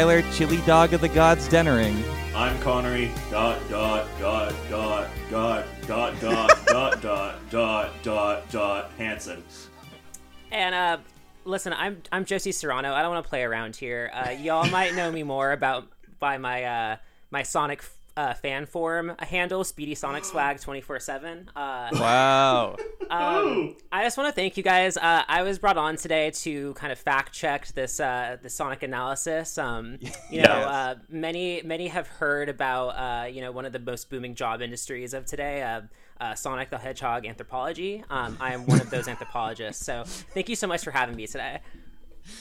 I'm Tyler, chili dog of the gods Dennering. I'm Konnery. Dot dot dot dot dot dot dot dot dot dot dot dot Hanson. And uh, listen, I'm I'm Josie Serrano. I don't want to play around here. Uh, y'all might know me more about by my uh, my Sonic uh, fan forum handle, Speedy Sonic Swag twenty four seven. Uh, Wow. um, I just want to thank you guys. Uh, I was brought on today to kind of fact check this uh, the Sonic analysis. Um, you know, uh, many many have heard about uh, you know one of the most booming job industries of today. Uh, uh, Sonic the Hedgehog anthropology. Um, I am one of those anthropologists. So thank you so much for having me today.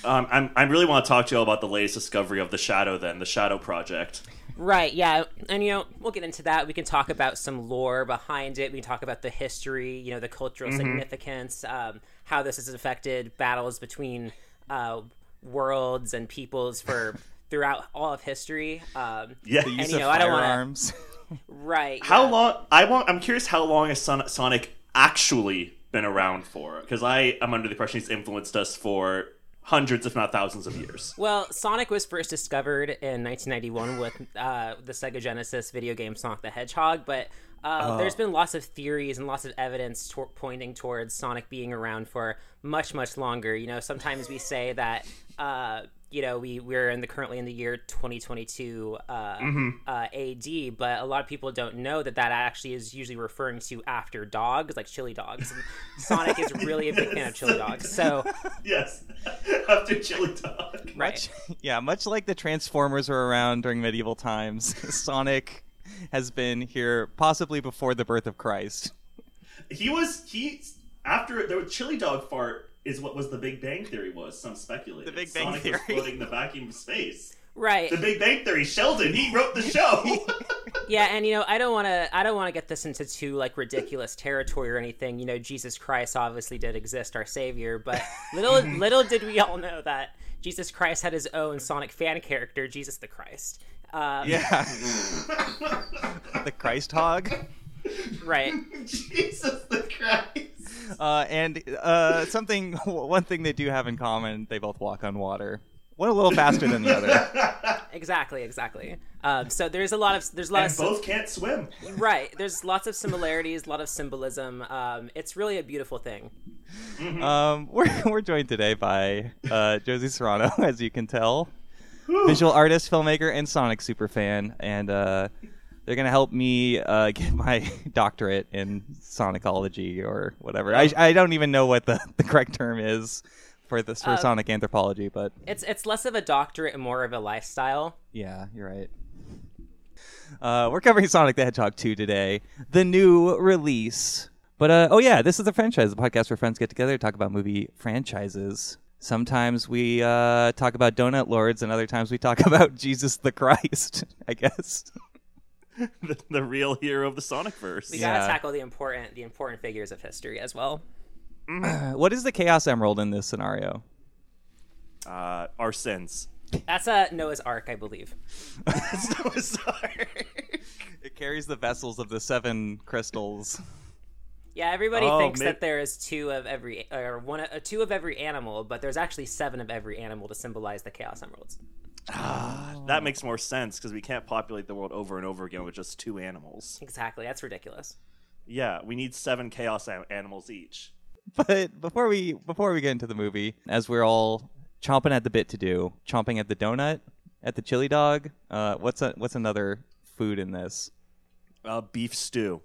Um, I'm, I really want to talk to you all about the latest discovery of the Shadow. Then the Shadow Project. Right, yeah. And, you know, we'll get into that. We can talk about some lore behind it. We can talk about the history, you know, the cultural significance, um, how this has affected battles between uh, worlds and peoples for throughout all of history. Um, Yeah. The use And, you of know, I don't wanna- firearms. right. How yeah. long? I want. I'm curious how long has Son- Sonic actually been around for? Because I am under the impression he's influenced us for hundreds, if not thousands, of years. Well, Sonic was first discovered in 1991 with uh, the Sega Genesis video game Sonic the Hedgehog, but uh, there's been lots of theories and lots of evidence tor- pointing towards Sonic being around for much, much longer. You know, sometimes we say that. Uh, you know, we we're in the currently in the year 2022 uh, uh, AD, but a lot of people don't know that that actually is usually referring to after dogs, like chili dogs. And Sonic is really a big fan of chili dogs, so yes. After Chili Dog. right. yeah, much like the Transformers were around during medieval times, Sonic has been here possibly before the birth of Christ. He was he after the Chili Dog fart is what was the Big Bang Theory was. Some speculated. The Big Bang Sonic Theory. was floating in the vacuum of space. Right. The Big Bang Theory. Sheldon. He wrote the show. Yeah, and you know, I don't want to I don't want to get this into too like ridiculous territory or anything. You know, Jesus Christ obviously did exist, our savior, but little little did we all know that Jesus Christ had his own Sonic fan character, Jesus the Christ. Uh, Yeah. the Christ hog. Right. Jesus the Christ. Uh, and uh, something, one thing they do have in common, they both walk on water. One a little faster than the other. Exactly. Exactly. Um, so there's a lot of there's a lot And of both can't swim. right. There's lots of similarities, a lot of symbolism. Um, it's really a beautiful thing. Um, we're, we're joined today by uh, Josie Serrano, as you can tell, visual artist, filmmaker, and Sonic superfan, and uh, they're gonna help me uh, get my doctorate in Sonicology or whatever. I, I don't even know what the, the correct term is for this for Uh, Sonic anthropology, but It's it's less of a doctorate and more of a lifestyle. yeah, you're right. Uh, we're covering Sonic the Hedgehog 2 today, the new release. But uh, oh yeah, this is a Friendchise, a podcast where friends get together to talk about movie franchises. Sometimes we uh, talk about donut lords, and other times we talk about Jesus the Christ. I guess. The, the real hero of the Sonic verse. We gotta tackle the important the important figures of history as well. what is the Chaos Emerald in this scenario? Uh, our sins. That's a Noah's Ark, I believe. so sorry. It carries the vessels of the seven crystals. Yeah, everybody Oh, thinks may- that there is two of every or one uh, two of every animal, but there's actually seven of every animal to symbolize the Chaos Emeralds. That makes more sense because we can't populate the world over and over again with just two animals. Exactly, that's ridiculous. Yeah, we need seven chaos a- animals each. But before we before we get into the movie, as we're all chomping at the bit to do, chomping at the donut, at the chili dog. Uh, what's a, what's another food in this? Uh, beef stew.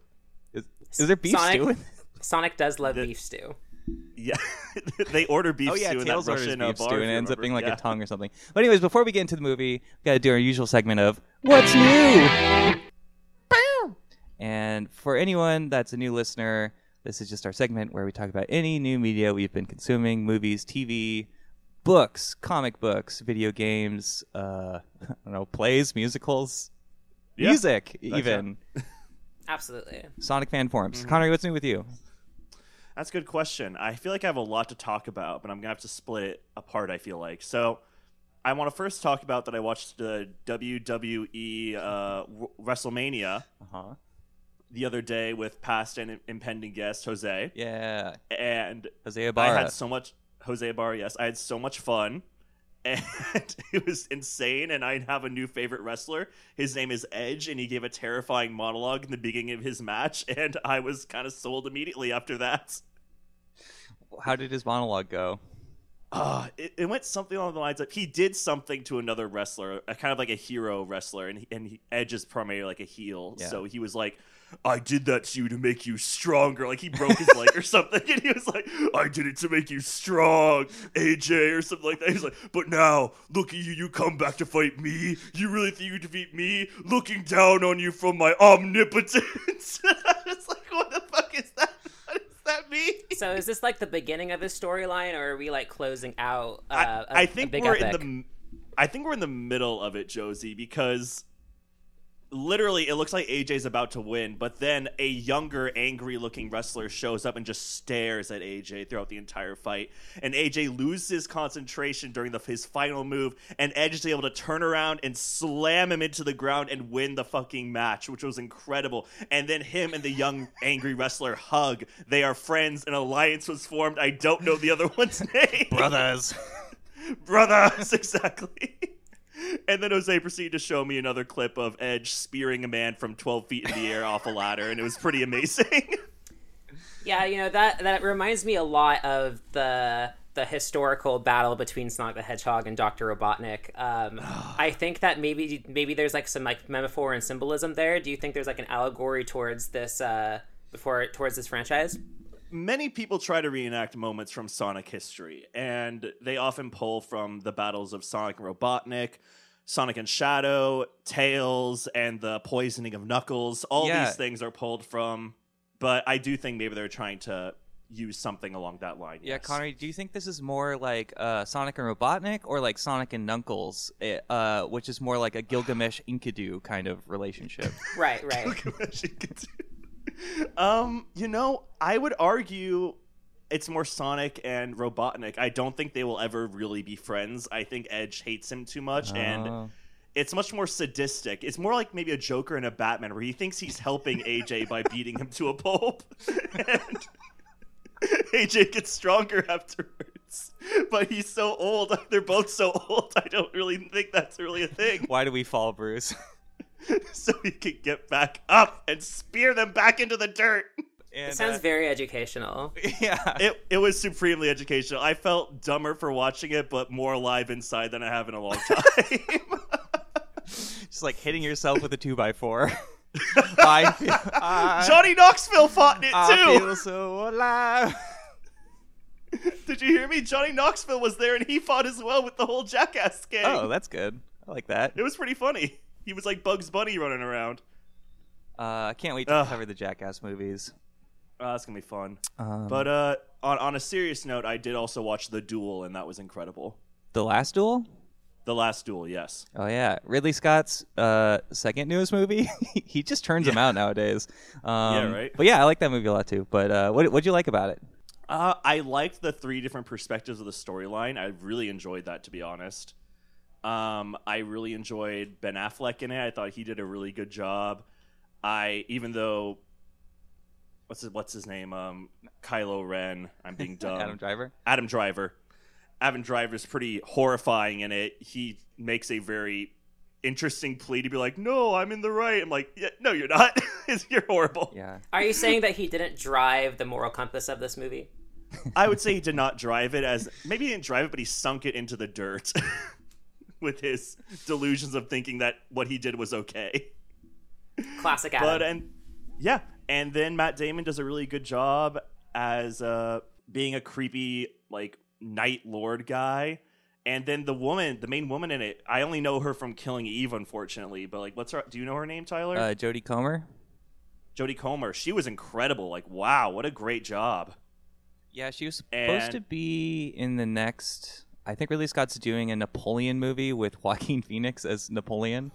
Is, is there beef Sonic- stew? In Sonic does love The- beef stew. Yeah, they order beef Oh yeah, stew in Tails that orders Russian uh, beef bar. stew, and it ends up being like Yeah. a tongue or something. But anyways, before we get into the movie, we gotta do our usual segment of what's new. And for anyone that's a new listener, this is just our segment where we talk about any new media we've been consuming: movies, TV, books, comic books, video games, uh, I don't know, plays, musicals, Yeah, music, that's even Absolutely. Sonic fan forums. Mm-hmm. Konnery, what's new with you? That's a good question. I feel like I have a lot to talk about, but I'm gonna have to split it apart. I feel like so. I want to first talk about that I watched the WWE uh, WrestleMania Uh huh. the other day with past and impending guest Jose, Yeah, and Jose I had so much Jose Ibarra. Yes, I had so much fun, and it was insane. And I have a new favorite wrestler. His name is Edge, and he gave a terrifying monologue in the beginning of his match, and I was kind of sold immediately after that. How did his monologue go? Uh, it, it went something along the lines of he did something to another wrestler, a kind of like a hero wrestler, and he, and he, Edge is primarily like a heel, Yeah. so he was like, "I did that to you to make you stronger." Like he broke his leg or something, and he was like, "I did it to make you strong, AJ," or something like that. He's like, "But now, look at you, you come back to fight me. You really think you defeat me? Looking down on you from my omnipotence." it's like, what the fuck is that? What So is this like the beginning of his storyline, or are we like closing out? Uh, I, a- I think we're epic? in the. I think we're in the middle of it, Josie, because literally it looks like AJ's about to win, but then a younger, angry-looking wrestler shows up and just stares at AJ throughout the entire fight, and AJ loses concentration during the, his final move, and Edge is able to turn around and slam him into the ground and win the fucking match, which was incredible. And then him and the young, angry wrestler hug. They are friends. An alliance was formed. I don't know the other one's name Brothers. brothers exactly and then jose proceeded to show me another clip of edge spearing a man from 12 feet in the air off a ladder and it was pretty amazing Yeah, you know that that reminds me a lot of the the historical battle between Sonic the Hedgehog and Doctor Robotnik. Um, I think that maybe maybe there's like some like metaphor and symbolism there. Do you think there's like an allegory towards this uh, before towards this franchise? Many people try to reenact moments from sonic history and they often pull from the battles of sonic and robotnik sonic and shadow tails and the poisoning of knuckles all Yeah. these things are pulled from but i do think maybe they're trying to use something along that line Yeah, yes. Konnery, do you think this is more like uh, Sonic and Robotnik or like Sonic and Knuckles, eh, uh, which is more like a Gilgamesh Enkidu kind of relationship? Right, right. um, you know, I would argue it's more Sonic and Robotnik. I don't think they will ever really be friends. I think Edge hates him too much, and Oh. it's much more sadistic. It's more like maybe a Joker and a Batman, where he thinks he's helping AJ by beating him to a pulp, and AJ gets stronger afterwards. But he's so old. They're both so old. I don't really think that's really a thing. Why do we fall, Bruce? so he can get back up and spear them back into the dirt. And, It sounds uh, very educational. yeah. It it was supremely educational. I felt dumber for watching it, but more alive inside than I have in a long time. Just like hitting yourself with a two by four. I feel, I, Johnny Knoxville fought in it I too. feel so alive. Did you hear me? Johnny Knoxville was there and he fought as well with the whole Jackass gang. Oh, that's good. I like that. it was pretty funny. He was like Bugs Bunny running around. Uh, I can't wait to Ugh. cover the Jackass movies. Oh, that's gonna be fun. Um, But uh, on on a serious note, I did also watch The Duel, and that was incredible. the last duel. The Last Duel, yes. Oh yeah, Ridley Scott's uh, second newest movie. he just turns them out nowadays. Um, Yeah, right. But yeah, I like that movie a lot too. But uh, what what'd you like about it? Uh, I liked the three different perspectives of the storyline. I really enjoyed that, to be honest. Um, I really enjoyed Ben Affleck in it. I thought he did a really good job. I even though what's his, what's his name? Um, Kylo Ren. I'm being dumb. Adam Driver. Adam Driver. Adam Driver is pretty horrifying in it. He makes a very interesting plea to be like, "No, I'm in the right." I'm like, yeah, "No, you're not. you're horrible." Yeah. Are you saying that he didn't drive the moral compass of this movie? I would say he did not drive it as maybe he didn't drive it, but he sunk it into the dirt with his delusions of thinking that what he did was okay. Classic Adam. But and yeah, and then Matt Damon does a really good job as uh, being a creepy like night lord guy. And then the woman, the main woman in it, I only know her from Killing Eve, unfortunately. But like, what's her? Do you know her name, Tyler? Uh, Jodie Comer. Jodie Comer. She was incredible. Like, wow, what a great job. Yeah, she was supposed And- to be in the next. I think Ridley Scott's doing a Napoleon movie with Joaquin Phoenix as Napoleon.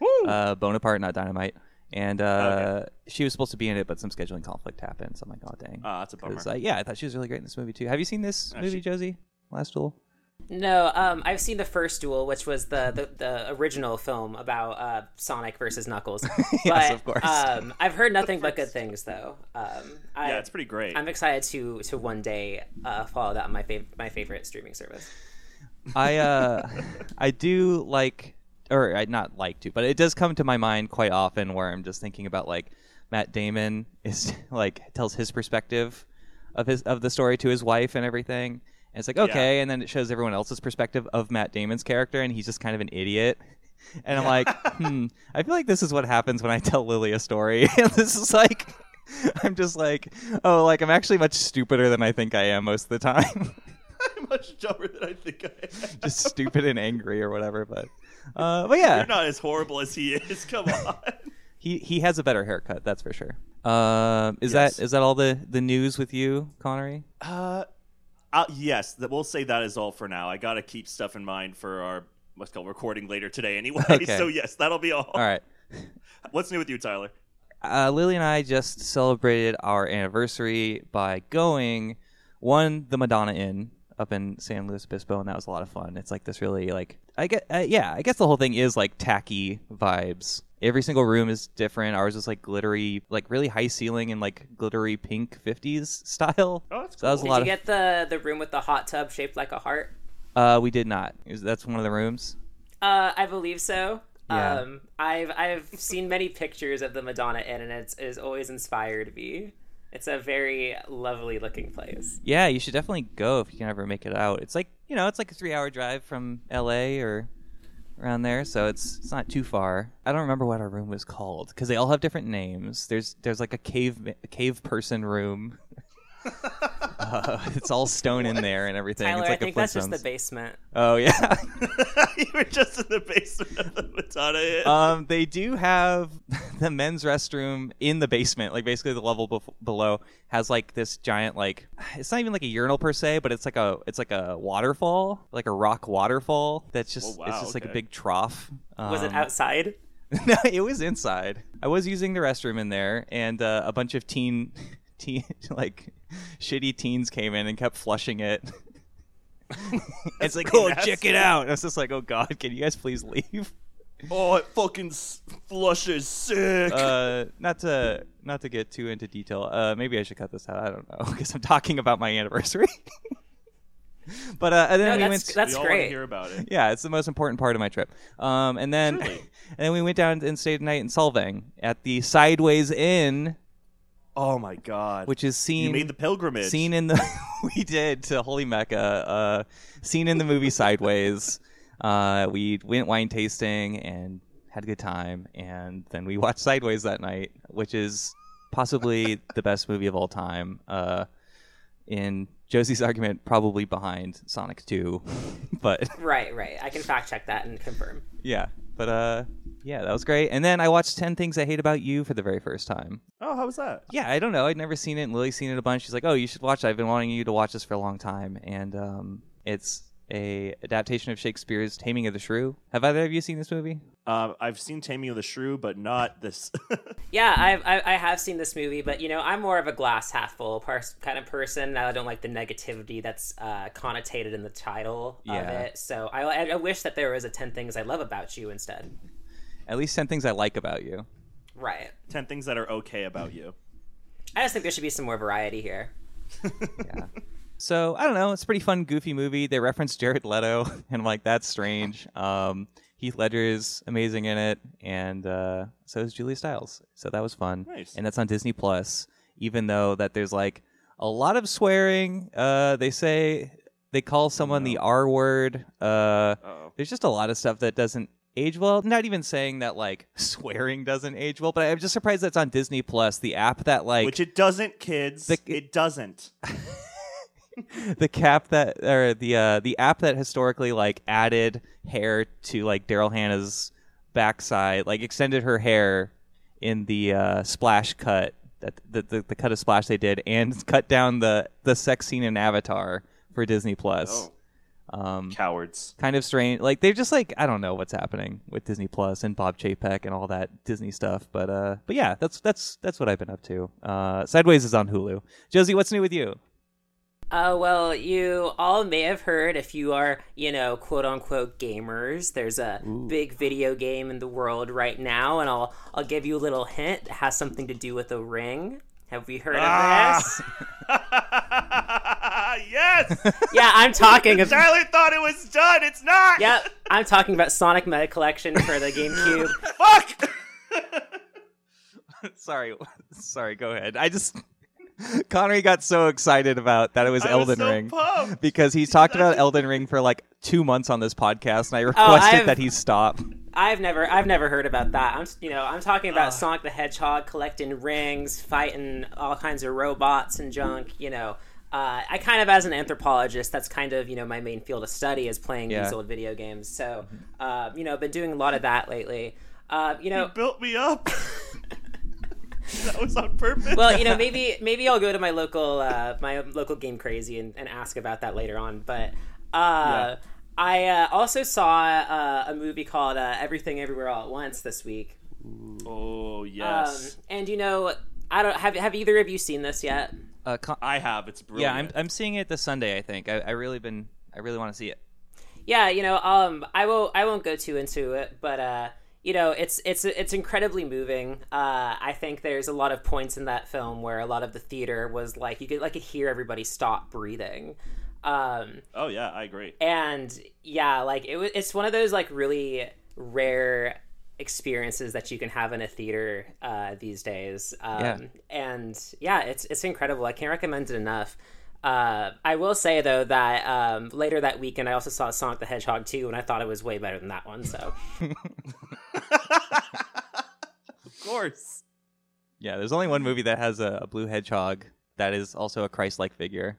Woo! Uh, Bonaparte, not Dynamite. And uh, Okay. she was supposed to be in it, but some scheduling conflict happened. So I'm like, oh dang. Ah, that's a bummer. uh, yeah, I thought she was really great in this movie too. Have you seen this Uh, movie, she- Josie? Last Duel. No, um, I've seen the first duel, which was the the, the original film about uh, Sonic versus Knuckles. Yes, but, of course. Um, I've heard nothing but good things, though. Um, I, yeah, it's pretty great. I'm excited to to one day uh, follow that on my fav- my favorite streaming service. I uh, I do like, or I not like to, but it does come to my mind quite often where I'm just thinking about like Matt Damon is like tells his perspective of his of the story to his wife and everything. And it's like okay, and then it shows everyone else's perspective of Matt Damon's character, and he's just kind of an idiot. And I'm like, hmm, I feel like this is what happens when I tell Lily a story. and this is like, I'm just like, oh, like I'm actually much stupider than I think I am most of the time. I'm much dumber than I think I am. just stupid and angry or whatever. But, uh, but yeah, You're not as horrible as he is. Come on. he he has a better haircut, that's for sure. Um, is Yes. that is that all the the news with you, Konnery? Uh, uh, yes, that we'll say that is all for now. I gotta keep stuff in mind for our what's called recording later today, anyway. Okay. So yes, that'll be all. All right. What's new with you, Tyler? uh, Lily and I just celebrated our anniversary by going one the Madonna Inn up in San Luis Obispo, and that was a lot of fun. It's like this really like I get uh, yeah I guess the whole thing is like tacky vibes. Every single room is different. Ours is like glittery, like really high ceiling and like glittery pink '50s style. Oh, that's so that was a Did lot you of. get the the room with the hot tub shaped like a heart? uh, we did not. Is that's one of the rooms? Uh, I believe so. Yeah. Um, I've I've seen many pictures of the Madonna Inn, and it's, it's always inspired me. It's a very lovely looking place. Yeah, you should definitely go if you can ever make it out. It's like you know, it's like a three-hour drive from L.A. or around there, so it's it's not too far. I don't remember what our room was called because they all have different names. There's there's like a cave a cave person room. uh, it's all stone in there and everything. Tyler, it's like I think a that's just the basement. Oh yeah. you were just in the basement of the Madonna Inn. um, they do have the men's restroom in the basement, like basically the level bef- below has like this giant like it's not even like a urinal per se, but it's like a it's like a waterfall, like a rock waterfall. That's just Oh, wow, it's just like a big trough. Was it Um, outside? no, it was inside. I was using the restroom in there, and uh, a bunch of teen, teen like shitty teens came in and kept flushing it. it's like, oh, nasty. check it out. And I was just like, oh god, can you guys please leave? oh, it fucking flushes sick. uh, not to not to get too into detail. Uh, maybe I should cut this out. I don't know because I'm talking about my anniversary. but uh, and then No, we that's went. that's we all great. hear about it. yeah, it's the most important part of my trip. Um, and then Truly. and then we went down and stayed the night in Solvang at the Sideways Inn, Oh my god. which is seen you made the pilgrimage. seen in the we did to Holy Mecca. Uh, seen in the movie Sideways. Uh, we went wine tasting and had a good time, and then we watched Sideways that night, which is possibly the best movie of all time. Uh, in Josie's argument, probably behind Sonic Two, but Right, right. I can fact check that and confirm. yeah, but uh, yeah, that was great. And then I watched Ten Things I Hate About You for the very first time. Oh, how was that? Yeah, I don't know. I'd never seen it. And Lily's seen it a bunch. She's like, "Oh, you should watch it. I've been wanting you to watch this for a long time." And um, it's a adaptation of Shakespeare's Taming of the Shrew. Have either of you seen this movie? Um, I've seen Taming of the Shrew, but not this. Yeah, I've, I I have seen this movie, but you know I'm more of a glass half full pers- kind of person. I don't like the negativity that's uh, connotated in the title of it. So I, I I wish that there was a ten things I love about you instead. At least ten things I like about you. Right. Ten things that are okay about you. I just think there should be some more variety here. Yeah. So I don't know. It's a pretty fun, goofy movie. They reference Jared Leto, and I'm like, that's strange. Um, Heath Ledger is amazing in it, and uh, so is Julia Stiles. So that was fun. Nice. And that's on Disney Plus. Even though that there's like a lot of swearing. Uh, they say they call someone the R word. Uh, there's just a lot of stuff that doesn't age well. Not even saying that like swearing doesn't age well, but I'm just surprised that's on Disney Plus, the app that like Which it doesn't, kids. The- it doesn't. the cap that or the uh the app that historically like added hair to like Daryl Hannah's backside, like extended her hair in the uh splash cut that the, the the cut of splash they did and cut down the the sex scene in Avatar for Disney Plus. Oh, Um cowards. kind of strange. Like they're just like I don't know what's happening with Disney Plus and Bob Chapek and all that Disney stuff. But uh, but yeah, that's that's that's what I've been up to. Uh, Sideways is on Hulu. Josie, what's new with you? Uh, well, you all may have heard if you are, you know, quote unquote gamers. There's a big video game in the world right now, and I'll I'll give you a little hint. It has something to do with a ring. Have we heard Ah! of this? yes. Yeah, I'm talking about. Tyler thought it was done. It's not. Yep, I'm talking about Sonic Mega Collection for the GameCube. Fuck. sorry, sorry. Go ahead. I just Konnery got so excited about that it was I was Elden so Ring pumped. because he's talked about Elden Ring for like two months on this podcast, and I requested I've- that he stop. I've never, I've never heard about that. I'm, you know, I'm talking about Sonic the Hedgehog collecting rings, fighting all kinds of robots and junk. You know, uh, I kind of, as an anthropologist, that's kind of, you know, my main field of study is playing Yeah. these old video games. So, uh, you know, been doing a lot of that lately. Uh, you know, You built me up. that was on purpose. well, you know, maybe maybe I'll go to my local uh, my local game crazy and, and ask about that later on. But uh, Yeah. I uh, also saw uh, a movie called uh, Everything Everywhere All at Once this week. oh Um, yes, and you know, I don't have have either of you seen this yet? Uh, Con- I have. It's brilliant. yeah. I'm I'm seeing it this Sunday. I think I, I really been I really want to see it. Yeah, you know, um, I will I won't go too into it, but uh, you know, it's it's it's incredibly moving. Uh, I think there's a lot of points in that film where a lot of the theater was like you could like hear everybody stop breathing. Um, Oh yeah, I agree. and yeah like it was it's one of those like really rare experiences that you can have in a theater uh, these days um, Yeah. and yeah it's it's incredible i can't recommend it enough uh, I will say though that um, later that weekend I also saw Sonic the Hedgehog 2 and I thought it was way better than that one. So Of course. Yeah, there's only one movie that has a, a blue hedgehog that is also a Christ-like figure.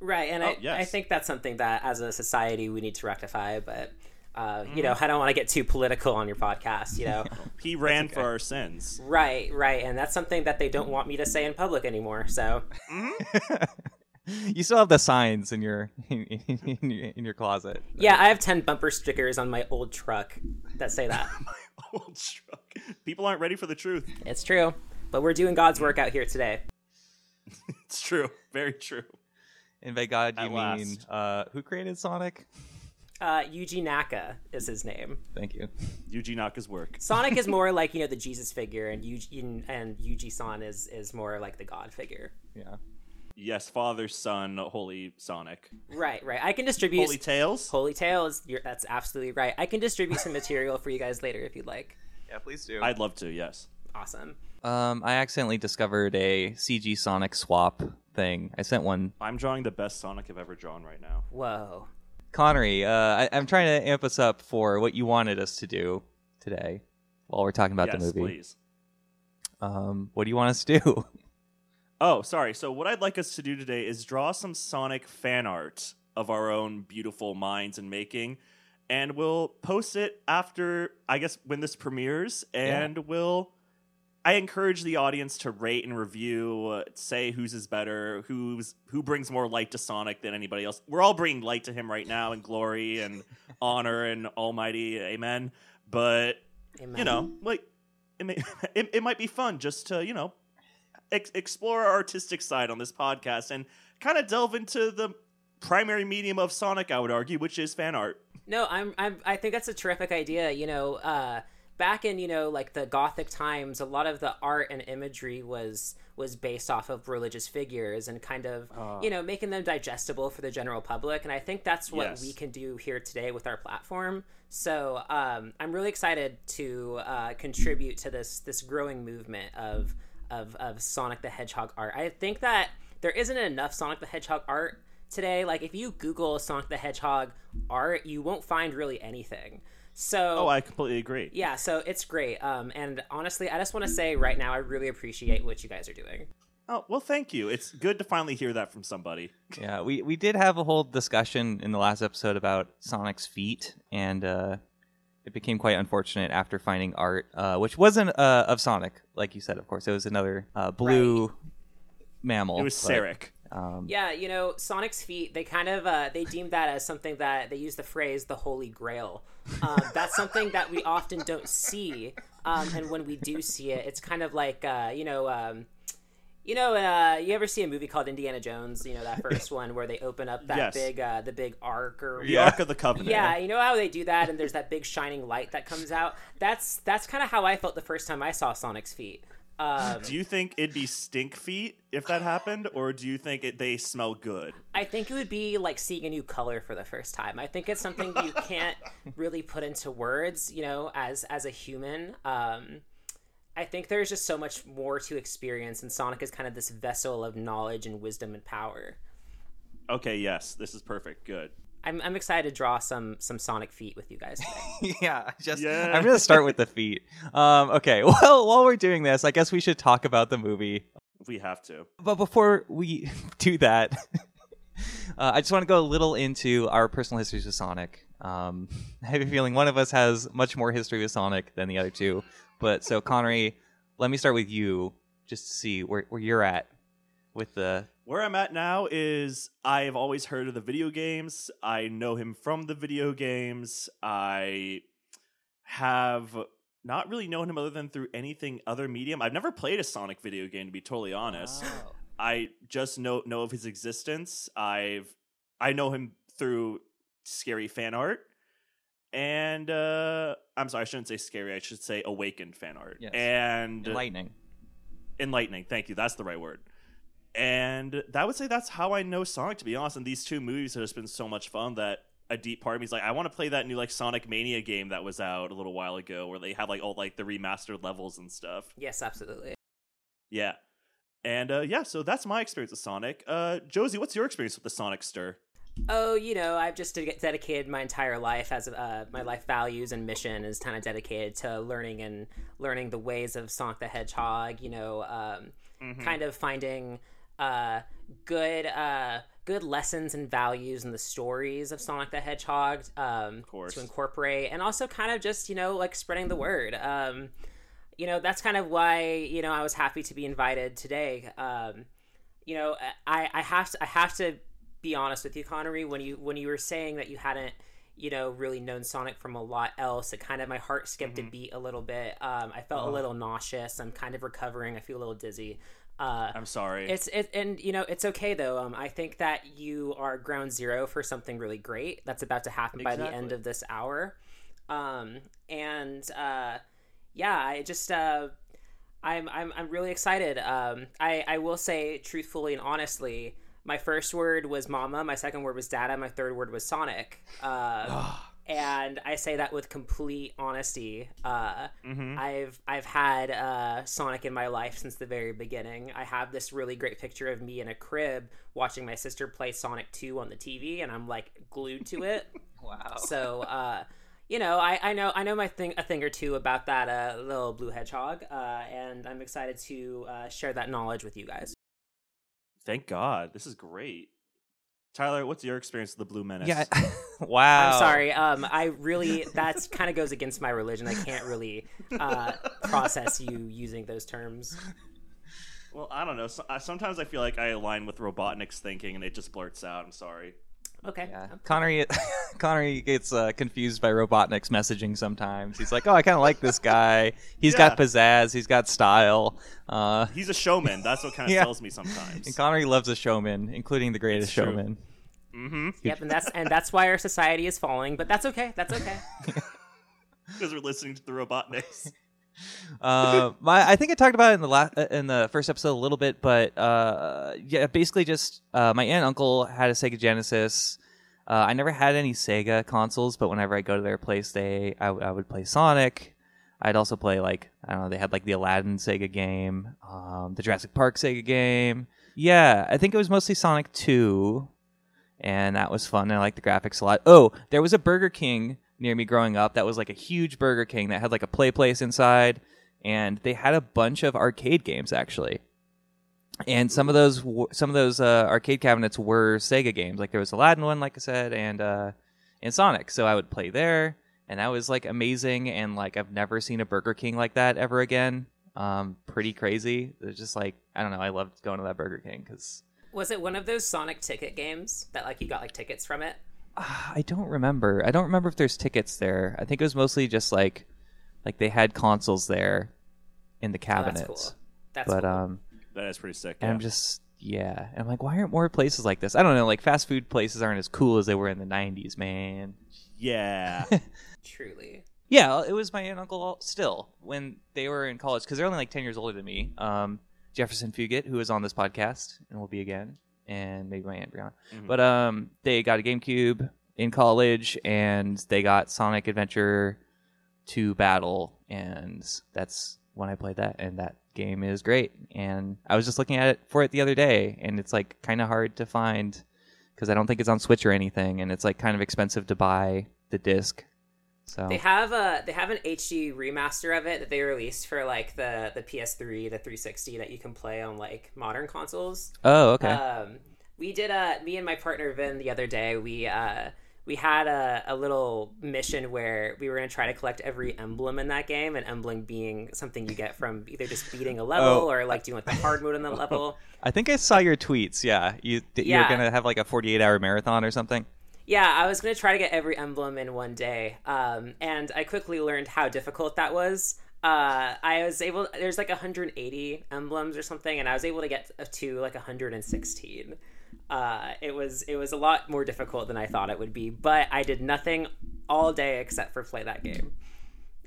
right, and Oh, I, yes. I think that's something that as a society we need to rectify. But uh, Mm. you know I don't want to get too political on your podcast. You know. He ran for our sins. Right, right, and that's something that they don't want me to say in public anymore. So, you still have the signs in your in, in, your, in your closet. yeah, I have ten bumper stickers on my old truck that say that. my Old truck. People aren't ready for the truth. it's true, but we're doing God's work out here today. It's true. Very true. And by God, you At mean uh, who created Sonic? Uh, Yuji Naka is his name. Thank you. Yuji Naka's work. Sonic is more like you know the Jesus figure, and Yuji and Yuji San is is more like the God figure. Yeah. Yes, Father, Son, Holy Sonic. Right, right. I can distribute Holy Tails. Holy Tales. You're, that's absolutely right. I can distribute some material for you guys later if you'd like. Yeah, please do. I'd love to. Yes. Awesome. Um, I accidentally discovered a CG Sonic swap thing. I sent one. I'm drawing the best Sonic I've ever drawn right now. Whoa. Konnery, uh, I, I'm trying to amp us up for what you wanted us to do today while we're talking about yes, the movie. please. Um, what do you want us to do? Oh, sorry. So what I'd like us to do today is draw some Sonic fan art of our own beautiful minds and making, and we'll post it after I guess when this premieres, and we'll. I encourage the audience to rate and review, uh, say whose is better, who's who brings more light to Sonic than anybody else. We're all bringing light to him right now, and glory and honor and almighty, amen. But Amen. you know, like it, may, it, it might be fun just to you know ex- explore our artistic side on this podcast and kind of delve into the primary medium of Sonic. I would argue, which is fan art. No, I'm, I'm I think that's a terrific idea. You know, uh, back in you know like the Gothic times, a lot of the art and imagery was was based off of religious figures and kind of you know making them digestible for the general public. And I think that's what Yes. we can do here today with our platform. So um, I'm really excited to uh, contribute to this this growing movement of of of Sonic the Hedgehog art. I think that there isn't enough Sonic the Hedgehog art today. Like if you Google Sonic the Hedgehog art, you won't find really anything. So Oh, I completely agree. yeah, so it's great. Um, and honestly, I just want to say right now, I really appreciate what you guys are doing. Oh well, thank you. It's good to finally hear that from somebody. yeah, we, we did have a whole discussion in the last episode about Sonic's feet, and uh, it became quite unfortunate after finding art, uh, which wasn't uh, of Sonic, like you said. Of course, it was another uh, blue mammal. It was but, Sarek. Um, Yeah, you know, Sonic's feet, they kind of uh, they deemed that as something that they use the phrase the holy grail. Um, that's something that we often don't see, um, and when we do see it, it's kind of like uh, you know. You know, uh, you ever see a movie called Indiana Jones? You know that first one where they open up that Yes. big, uh, the big arc or The Yeah. Ark of the Covenant. Yeah, you know how they do that, and there's that big shining light that comes out. That's that's kind of how I felt the first time I saw Sonic's feet. Um, Do you think it'd be stink feet if that happened, or do you think it, they smell good? I think it would be like seeing a new color for the first time. I think it's something you can't really put into words, you know, as as a human. Um, I think there's just so much more to experience, and Sonic is kind of this vessel of knowledge and wisdom and power. Okay, yes, this is perfect. Good. I'm, I'm excited to draw some some Sonic feet with you guys yeah, just Yeah. I'm gonna start with the feet. Um, okay, well, while we're doing this, I guess we should talk about the movie. We have to. But before we do that, uh, I just want to go a little into our personal histories with Sonic. Um, I have a feeling one of us has much more history with Sonic than the other two. But so, Konnery, let me start with you, just to see where, where you're at with the. Where I'm at now is I've always heard of the video games. I know him from the video games. I have not really known him other than through anything other medium. I've never played a Sonic video game to be totally honest. I just know know of his existence. I've I know him through scary fan art. And uh I'm sorry, I shouldn't say scary, I should say awakened fan art. Yes. And Lightning. enlightening. Thank you. That's the right word. And that would say that's how I know Sonic, to be honest. And these two movies have just been so much fun that a deep part of me is like, I want to play that new like Sonic Mania game that was out a little while ago, where they have like all like the remastered levels and stuff. yes, absolutely. Yeah, and uh, yeah, so that's my experience with Sonic. Uh, Josie, what's your experience with the Sonic Stir? Oh, you know, I've just dedicated my entire life as uh, my life values and mission is kind of dedicated to learning and learning the ways of Sonic the Hedgehog. You know, um, Mm-hmm. kind of finding uh, good uh, good lessons and values in the stories of Sonic the Hedgehog um, to incorporate, and also kind of just you know like spreading the word. Um, you know, that's kind of why you know I was happy to be invited today. Um, you know, I, I have to I have to be honest with you, Konnery. When you when you were saying that you hadn't you know really known Sonic from a lot else, it kind of my heart skipped a beat a little bit. Um, I felt a little nauseous. I'm kind of recovering. I feel a little dizzy. Uh, I'm sorry. it's it and you know it's okay though. Um, I think that you are ground zero for something really great that's about to happen by the end of this hour. Um, and uh, yeah, I just uh, I'm I'm I'm really excited. Um, I I will say truthfully and honestly, my first word was mama, my second word was dada, my third word was Sonic. Uh, and I say that with complete honesty. Uh, I've I've had uh, Sonic in my life since the very beginning. I have this really great picture of me in a crib watching my sister play Sonic Two on the TV, and I'm like glued to it. Wow. So, uh, you know, I, I know I know my thing a thing or two about that uh, little blue hedgehog, uh, and I'm excited to uh, share that knowledge with you guys. Thank God. This is great. Tyler, what's your experience with the Blue Menace? Yeah. wow. I'm sorry. Um, I really that's kind of goes against my religion. I can't really uh, process you using those terms. Well, I don't know. So, uh, sometimes I feel like I align with Robotnik's thinking, and it just blurts out. I'm sorry. Okay. Yeah. Konnery, Konnery gets uh, confused by Robotnik's messaging sometimes. He's like, "Oh, I kind of like this guy. He's got pizzazz. He's got style." Uh, He's a showman. That's what kind of Yeah. tells me sometimes. and Konnery loves a showman, including the Greatest Showman. mm-hmm. Yep, and that's and that's why our society is falling. But that's okay. That's okay. Because we're listening to the Robotniks. Uh, my I think I talked about it in the last in the first episode a little bit, but uh, yeah, basically just uh, my aunt and uncle had a Sega Genesis. Uh, I never had any Sega consoles, but whenever I go to their place, they I, I would play Sonic. I'd also play like I don't know. They had like the Aladdin Sega game, um, the Jurassic Park Sega game. Yeah, I think it was mostly Sonic Two, and that was fun. I liked the graphics a lot. Oh, there was a Burger King near me growing up that was like a huge Burger King that had like a play place inside, and they had a bunch of arcade games actually. And some of those, some of those uh, arcade cabinets were Sega games. Like there was Aladdin one, like I said, and uh, and Sonic. So I would play there, and that was like amazing. And like I've never seen a Burger King like that ever again. Um, pretty crazy. It was just like I don't know. I loved going to that Burger King because Was it one of those Sonic ticket games that like you got like tickets from it? I don't remember. I don't remember if there's tickets there. I think it was mostly just like like they had consoles there in the Oh, cabinets. that's cool. That's but cool. um that is pretty sick. yeah. I'm just yeah. And I'm like, why aren't more places like this? I don't know, like fast food places aren't as cool as they were in the nineties, man. yeah. Truly. Yeah, it was my aunt and uncle still when they were in college because they're only like ten years older than me. Um, Jefferson Fugit, who is on this podcast and will be again, and maybe my aunt Brianna. Mhm. But um, they got a GameCube in college, and they got Sonic Adventure 2 Battle, and that's when I played that, and that game is great. And I was just looking at it for it the other day, and it's like kind of hard to find because I don't think it's on Switch or anything, and it's like kind of expensive to buy the disc. So They have a they have an HD remaster of it that they released for like the the PS3, the 360 that you can play on like modern consoles. oh okay. Um, we did a me and my partner Vin the other day. We uh we had a, a little mission where we were going to try to collect every emblem in that game, and emblem being something you get from either just beating a level Oh. or like doing like the hard mode on the level. I think I saw your tweets. Yeah, you that you're gonna have like a 48 hour marathon or something. Yeah, I was going to try to get every emblem in one day, um, and I quickly learned how difficult that was. Uh, I was able. There's like 180 emblems or something, and I was able to get to like 116. Uh, it was it was a lot more difficult than I thought it would be, but I did nothing all day except for play that game,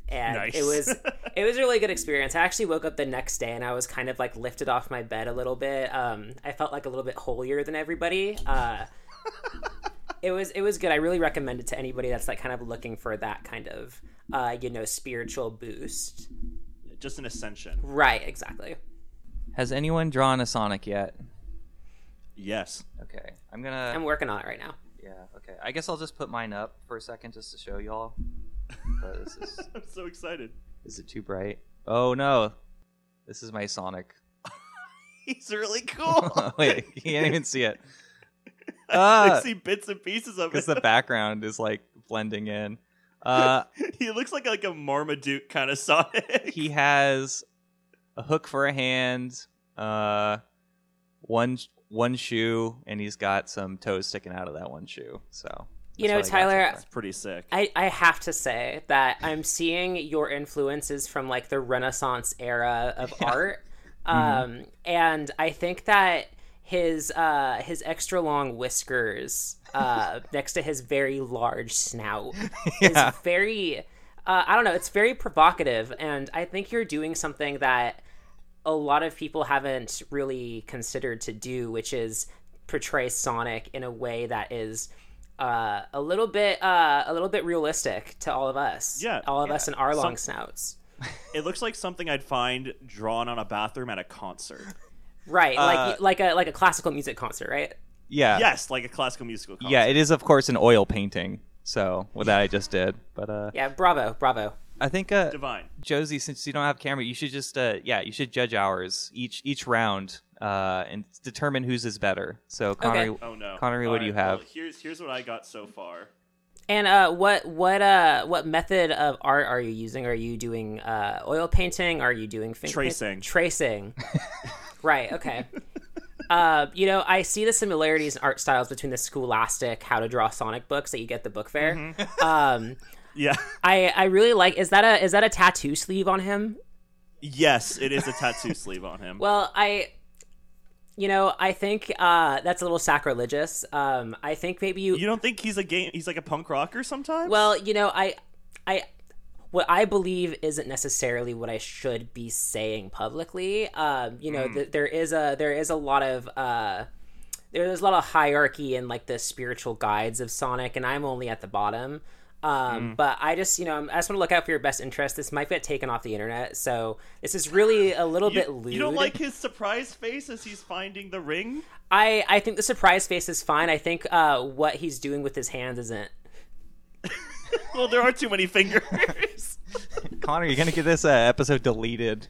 and Nice. it was it was a really good experience. I actually woke up the next day and I was kind of like lifted off my bed a little bit. Um, I felt like a little bit holier than everybody. Uh, it was it was good. I really recommend it to anybody that's like kind of looking for that kind of uh, you know spiritual boost. Just an ascension. Right, exactly. Has anyone drawn a Sonic yet? Yes. Okay, I'm gonna. I'm working on it right now. Yeah. Okay. I guess I'll just put mine up for a second just to show y'all. But this is I'm so excited. is it too bright? Oh no, this is my Sonic. He's really cool. Wait, you can't even see it I Ah. see bits and pieces of it. because the background is like blending in. Uh, he looks like like a Marmaduke kind of Sonic. he has a hook for a hand, uh, one one shoe, and he's got some toes sticking out of that one shoe. So You that's know, what I got so Tyler, far. Pretty sick. I, I have to say that I'm seeing your influences from like the Renaissance era of art, um, and I think that his uh, his extra long whiskers uh, next to his very large snout Yeah. is very uh, I don't know, it's very provocative, and I think you're doing something that a lot of people haven't really considered to do, which is portray Sonic in a way that is uh, a little bit uh, a little bit realistic to all of us. Yeah, all of yeah. us in our long Some- snouts. It looks like something I'd find drawn on a bathroom at a concert. Right, Uh, like like a like a classical music concert, right? yeah, Yes, like a classical musical concert. yeah. It is of course an oil painting. So with that I just did, but uh, Yeah, bravo, bravo. I think uh, Divine. Josie, since you don't have camera, you should just uh, yeah, you should judge ours each each round uh, and determine whose is better. So Konnery, Okay. Oh no. Konnery, what do you Alright, have? well, here's here's what I got so far. And uh, what what uh what method of art are you using? Are you doing uh, oil painting? Are you doing finger Tracing. Tracing. right. Okay. Uh, you know, I see the similarities in art styles between the Scholastic How to Draw Sonic books that you get at the book fair. Mm-hmm. Um, Yeah. I I really like. Is that a is that a tattoo sleeve on him? yes, it is a tattoo sleeve on him. Well, I. You know, I think uh, that's a little sacrilegious. Um, I think maybe you you don't think he's a game? He's like a punk rocker sometimes. Well, you know, I, I, what I believe isn't necessarily what I should be saying publicly. Um, you know, th- there is a there is a lot of uh, there's a lot of hierarchy in like the spiritual guides of Sonic, and I'm only at the bottom. Um, But I just, you know, I just want to look out for your best interest. This might get taken off the internet, so this is really a little you, bit lewd. you don't like his surprise face as he's finding the ring? I, I think the surprise face is fine. I think uh, what he's doing with his hands isn't. Well, there are too many fingers. Connor, you're gonna get this uh, episode deleted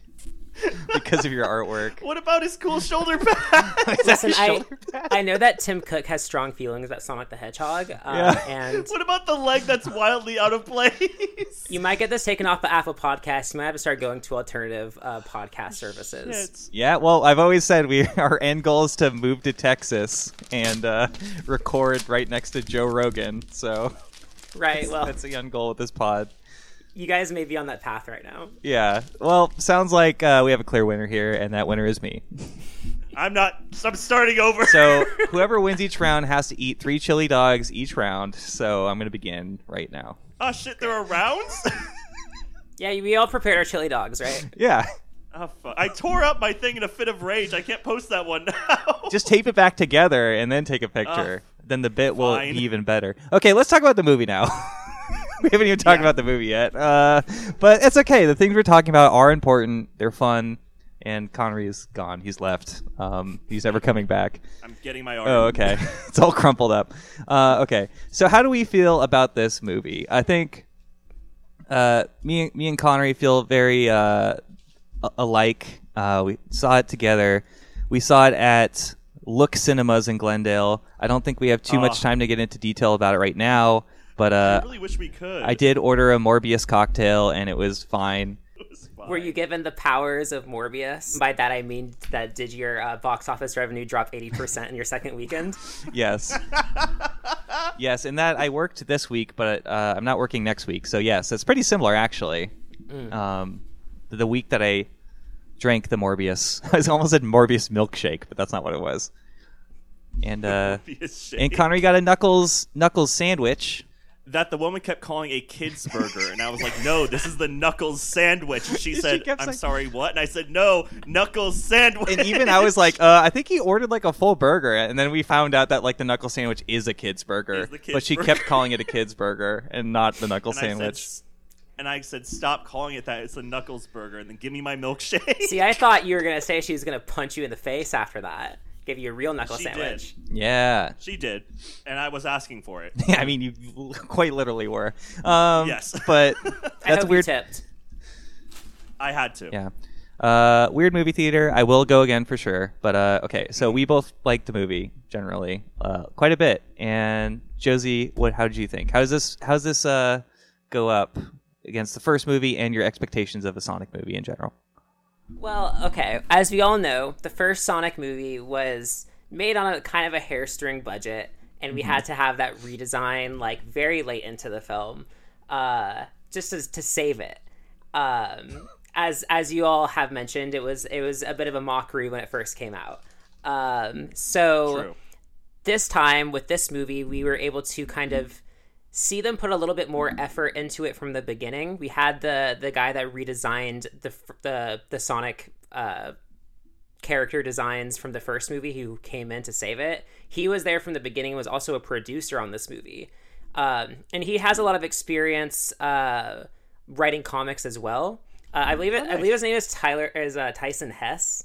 because of your artwork. what about his cool shoulder pad? Listen, I, shoulder pad? I know that Tim Cook has strong feelings about Sonic the Hedgehog, uh, Yeah. and what about the leg that's wildly out of place? you might get this taken off the Apple Podcast. You might have to start going to alternative uh, podcast services. Shit. Yeah, well, I've always said we our end goal is to move to Texas and uh, record right next to Joe Rogan. So Right. Well, that's the end goal with this pod. You guys may be on that path right now. Yeah. Well, sounds like uh, we have a clear winner here, and that winner is me. I'm not. I'm starting over. So whoever wins each round has to eat three chili dogs each round. So I'm gonna begin right now. Oh shit, there are rounds. Yeah, we all prepared our chili dogs, right? Yeah. Ah, oh, fuck. I tore up my thing in a fit of rage. I can't post that one now. Just tape it back together and then take a picture. Ah, then the bit will be even better. Okay, let's talk about the movie now. we haven't even talked Yeah. about the movie yet. Uh, but it's okay. The things we're talking about are important. They're fun. And Konnery is gone. He's left. Um, he's never coming back. I'm getting my arm. Oh, okay. it's all crumpled up. Uh, okay. So, how do we feel about this movie? I think uh, me, me and Konnery feel very uh, alike. Uh, we saw it together. We saw it at Look Cinemas in Glendale. I don't think we have too much Oh. time to get into detail about it right now, but I uh, really wish we could. I did order a Morbius cocktail and it was fine. It was fine. Were you given the powers of Morbius? By that I mean that did your uh, box office revenue drop 80% in your second weekend? Yes. yes, and that I worked this week, but uh, I'm not working next week. So yes, it's pretty similar actually. Um, the week that I drank the Morbius, I almost said Morbius milkshake, but that's not what it was. And uh, Morbius and. Konnery got a Knuckles Knuckles sandwich. That the woman kept calling a kid's burger, and I was like, "No, this is the Knuckles sandwich." And she said, kept "I'm saying- sorry, what?" And I said, "No, Knuckles sandwich." And even I was like, uh, I think he ordered like a full burger, and then we found out that like the Knuckles sandwich is a kid's burger, kid's but she burger. kept calling it a kid's burger and not the Knuckles and I sandwich. said, and I said, "Stop calling it that. It's a Knuckles burger." And then give me my milkshake. See, I thought you were gonna say she was gonna punch you in the face after that. Give you a real knuckle She sandwich. yeah, she did, and I was asking for it. I mean, you quite literally were. Um, Yes. but I that's hope weird. you tipped. I had to. Yeah. Uh, weird movie theater. I will go again for sure. But uh, okay, so we both liked the movie generally uh, quite a bit. And Josie, what? How did you think? How does this? How does this uh, go up against the first movie and your expectations of a Sonic movie in general? Well, okay. As we all know, the first Sonic movie was made on a kind of a hairstring budget, and we had to have that redesign like very late into the film, uh, just to, to save it. Um, as as you all have mentioned, it was it was a bit of a mockery when it first came out. Um, so True. this time with this movie, we were able to kind of see them put a little bit more effort into it from the beginning. We had the the guy that redesigned the the the Sonic uh, character designs from the first movie who came in to save it. He was there from the beginning. Was also a producer on this movie, um, and he has a lot of experience uh, writing comics as well. Uh, I believe it. I believe his name is Tyler is uh, Tyson Hesse.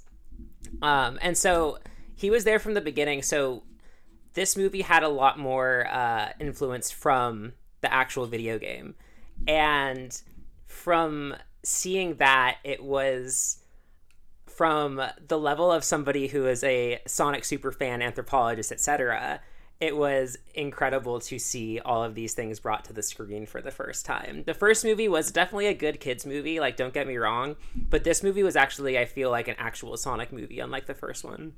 Um, and so he was there from the beginning. So this movie had a lot more uh, influence from the actual video game. And from seeing that, it was from the level of somebody who is a Sonic super fan, anthropologist, etc. It was incredible to see all of these things brought to the screen for the first time. The first movie was definitely a good kids movie, like don't get me wrong, but this movie was actually I feel like an actual Sonic movie unlike the first one.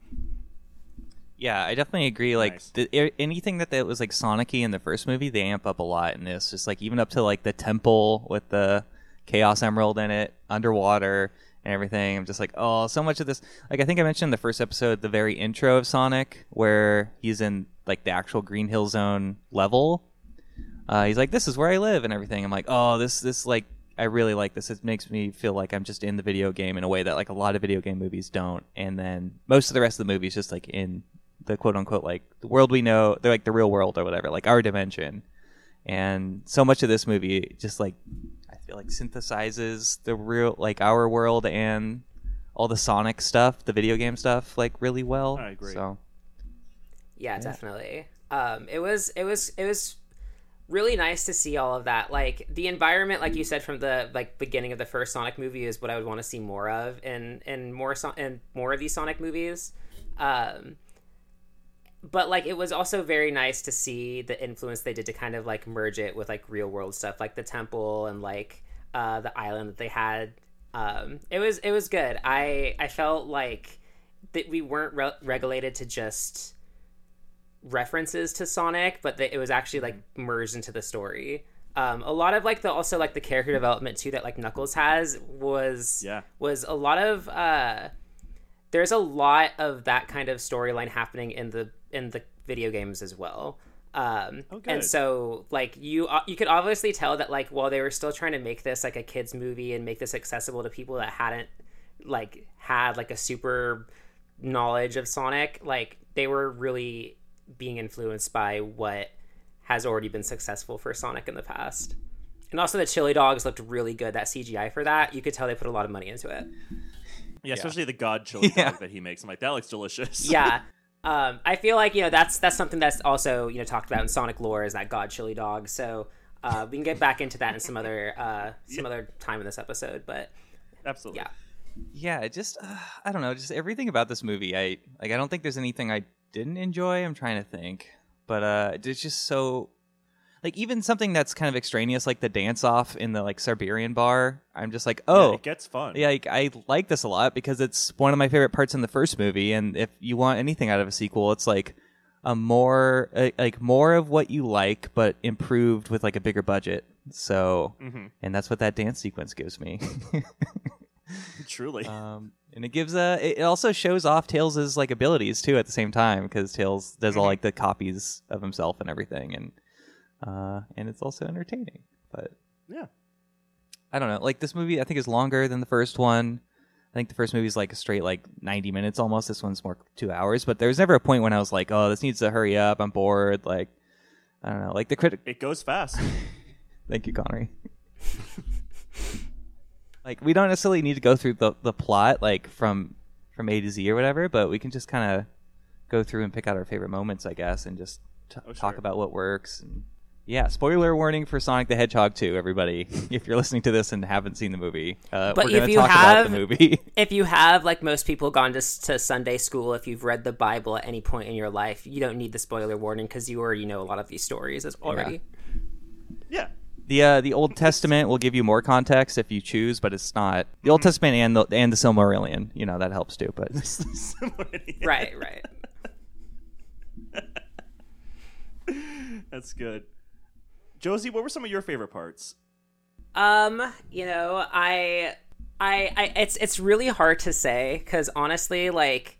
Yeah, I definitely agree. Like Nice. the, anything that, that was like Sonic-y in the first movie, they amp up a lot in this. Just like even up to like the temple with the Chaos Emerald in it, underwater and everything. I'm just like, oh, so much of this. Like I think I mentioned in the first episode, the very intro of Sonic, where he's in like the actual Green Hill Zone level. Uh, he's like, this is where I live and everything. I'm like, oh, this this like I really like this. It makes me feel like I'm just in the video game in a way that like a lot of video game movies don't. And then most of the rest of the movie is just like in the quote unquote like the world we know, they're like the real world or whatever, like our dimension. And so much of this movie just like I feel like synthesizes the real like our world and all the Sonic stuff, the video game stuff, like really well. I agree. So Yeah, definitely. Um, it was it was it was really nice to see all of that. Like the environment, like you said from the like beginning of the first Sonic movie, is what I would want to see more of, and and more so- and more of these Sonic movies. Um, but like it was also very nice to see the influence they did to kind of like merge it with like real world stuff, like the temple and like uh, the island that they had. Um, it was it was good. I I felt like that we weren't re- regulated to just references to Sonic, but that it was actually like merged into the story. Um, a lot of like the also like the character development too that like Knuckles has was Yeah. was a lot of uh, there's a lot of that kind of storyline happening in the in the video games as well. Um, Oh, and so like you uh, you could obviously tell that like while they were still trying to make this like a kids movie and make this accessible to people that hadn't like had like a super knowledge of Sonic, like they were really being influenced by what has already been successful for Sonic in the past. And also the chili dogs looked really good. That CGI for that, you could tell they put a lot of money into it. Yeah, especially the God chili Yeah. dog that he makes. I'm like, that looks delicious. yeah. Um, I feel like you know that's that's something that's also you know talked about in Sonic lore is that God chili dog. So uh, we can get back into that in some other uh, some other time in this episode. But absolutely. yeah, yeah just uh, i don't know just everything about this movie i like i don't think there's anything i didn't enjoy i'm trying to think but uh it's just so like even something that's kind of extraneous like the dance off in the like siberian bar i'm just like Yeah, oh it gets fun. yeah, like, I like this a lot because it's one of my favorite parts in the first movie. And if you want anything out of a sequel, it's like a more uh, like more of what you like, but improved with like a bigger budget. So, Mhm. and that's what that dance sequence gives me. Truly. um, and it gives a. It also shows off Tails' like abilities too at the same time because Tails does all like the copies of himself and everything, and uh, and it's also entertaining. But yeah. I don't know. Like this movie, I think is longer than the first one. I think the first movie is like a straight like ninety minutes almost. This one's more two hours. But there was never a point when I was like, oh, this needs to hurry up. I'm bored. Like I don't know. Like the critic. It goes fast. Thank you, Konnery. like we don't necessarily need to go through the the plot like from from A to Z or whatever, but we can just kind of go through and pick out our favorite moments, I guess, and just t- Oh, talk sure. about what works. And yeah, spoiler warning for Sonic the Hedgehog 2, everybody. if you're listening to this and haven't seen the movie, uh, But we're if going to you talk have- about the movie. if you have like most people gone to to Sunday school, if you've read the Bible at any point in your life, you don't need the spoiler warning because you already know a lot of these stories as already. yeah. the uh, the Old Testament will give you more context if you choose, but it's not the Mm-hmm. Old Testament and the and the Silmarillion. You know that helps too, but Right, right. That's good. Josie, what were some of your favorite parts? Um, you know, I, I, I it's it's really hard to say because honestly, like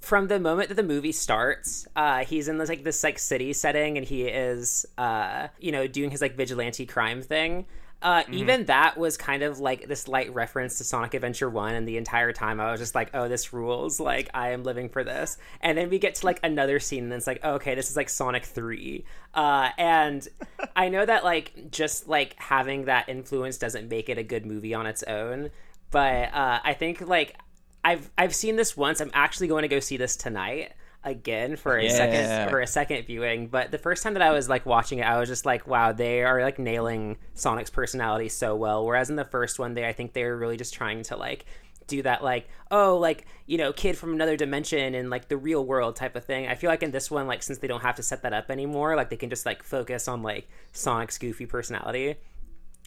from the moment that the movie starts, uh, he's in this like this like city setting and he is, uh, you know, doing his like vigilante crime thing. Uh, Even that was kind of like this light reference to Sonic Adventure 1, and the entire time I was just like, oh, this rules. Like, I am living for this. And then we get to like another scene, and it's like, oh, okay, this is like Sonic 3. Uh, and I know that like just like having that influence doesn't make it a good movie on its own, but uh, I think like I've I've seen this once. I'm actually going to go see this tonight again for a Yeah. second for a second viewing. But the first time that I was like watching it, I was just like, wow, they are like nailing Sonic's personality so well. Whereas in the first one, they I think they were really just trying to like do that like oh like you know kid from another dimension and like the real world type of thing i feel like in this one like since they don't have to set that up anymore like they can just like focus on like sonic's goofy personality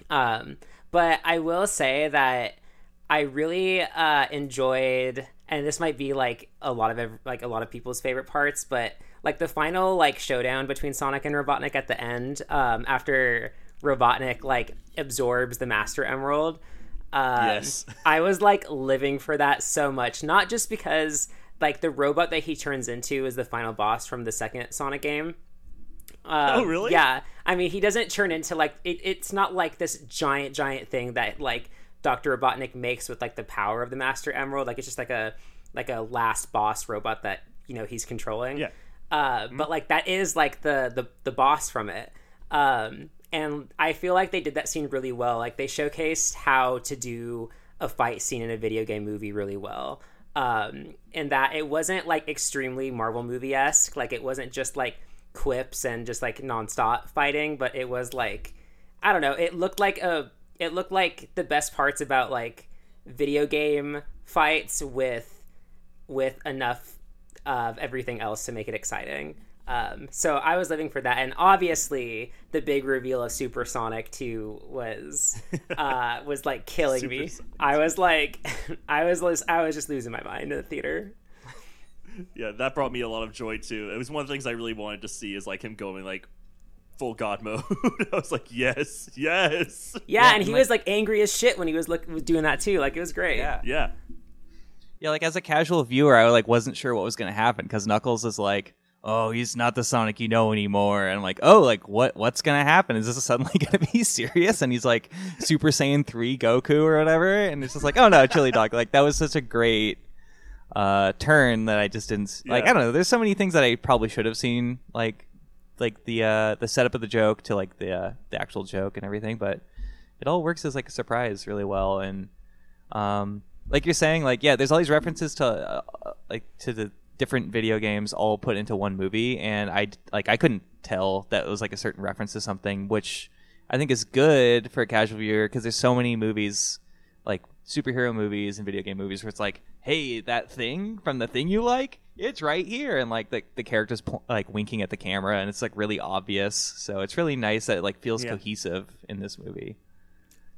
um, but I will say that I really uh, enjoyed, and this might be like a lot of ev- like a lot of people's favorite parts, but like the final like showdown between Sonic and Robotnik at the end, um, after Robotnik like absorbs the Master Emerald. Um, Yes. I was like living for that so much, not just because like the robot that he turns into is the final boss from the second Sonic game. Um, Oh, really? Yeah. I mean, he doesn't turn into like it, it's not like this giant, giant thing that like Doctor Robotnik makes with like the power of the Master Emerald. Like it's just like a like a last boss robot that you know he's controlling. Yeah. Uh, but like that is like the the the boss from it. Um, and I feel like they did that scene really well. Like they showcased how to do a fight scene in a video game movie really well. Um, and that it wasn't like extremely Marvel movie esque. Like it wasn't just like quips and just like nonstop fighting, but it was like I don't know. It looked like a it looked like the best parts about like video game fights with with enough of everything else to make it exciting. Um, so I was living for that, and obviously the big reveal of Supersonic Two was uh, was like killing me. I was like, I was I was just losing my mind in the theater. Yeah, that brought me a lot of joy too. It was one of the things I really wanted to see is like him going like full god mode. I was like, yes, yes, Yeah, and he was like angry as shit when he was look was doing that too. Like it was great. Yeah. yeah, Yeah, like as a casual viewer, I like wasn't sure what was going to happen because Knuckles is like, oh, he's not the Sonic you know anymore. And I'm like, oh, like what? What's gonna happen? Is this suddenly gonna be serious? And he's like Super Saiyan three Goku or whatever. And it's just like, oh no, Chili Dog. Like that was such a great uh, turn that I just didn't like. Yeah. I don't know. There's so many things that I probably should have seen, like like the uh, the setup of the joke to like the uh, the actual joke and everything. But it all works as like a surprise really well. And um, like you're saying, like yeah, there's all these references to uh, uh, like to the different video games all put into one movie, and I like I couldn't tell that it was like a certain reference to something, which I think is good for a casual viewer because there's so many movies like superhero movies and video game movies where it's like, hey, that thing from the thing you like, it's right here, and like the the characters pl- like winking at the camera, and it's like really obvious. So it's really nice that it like feels Yeah. cohesive in this movie.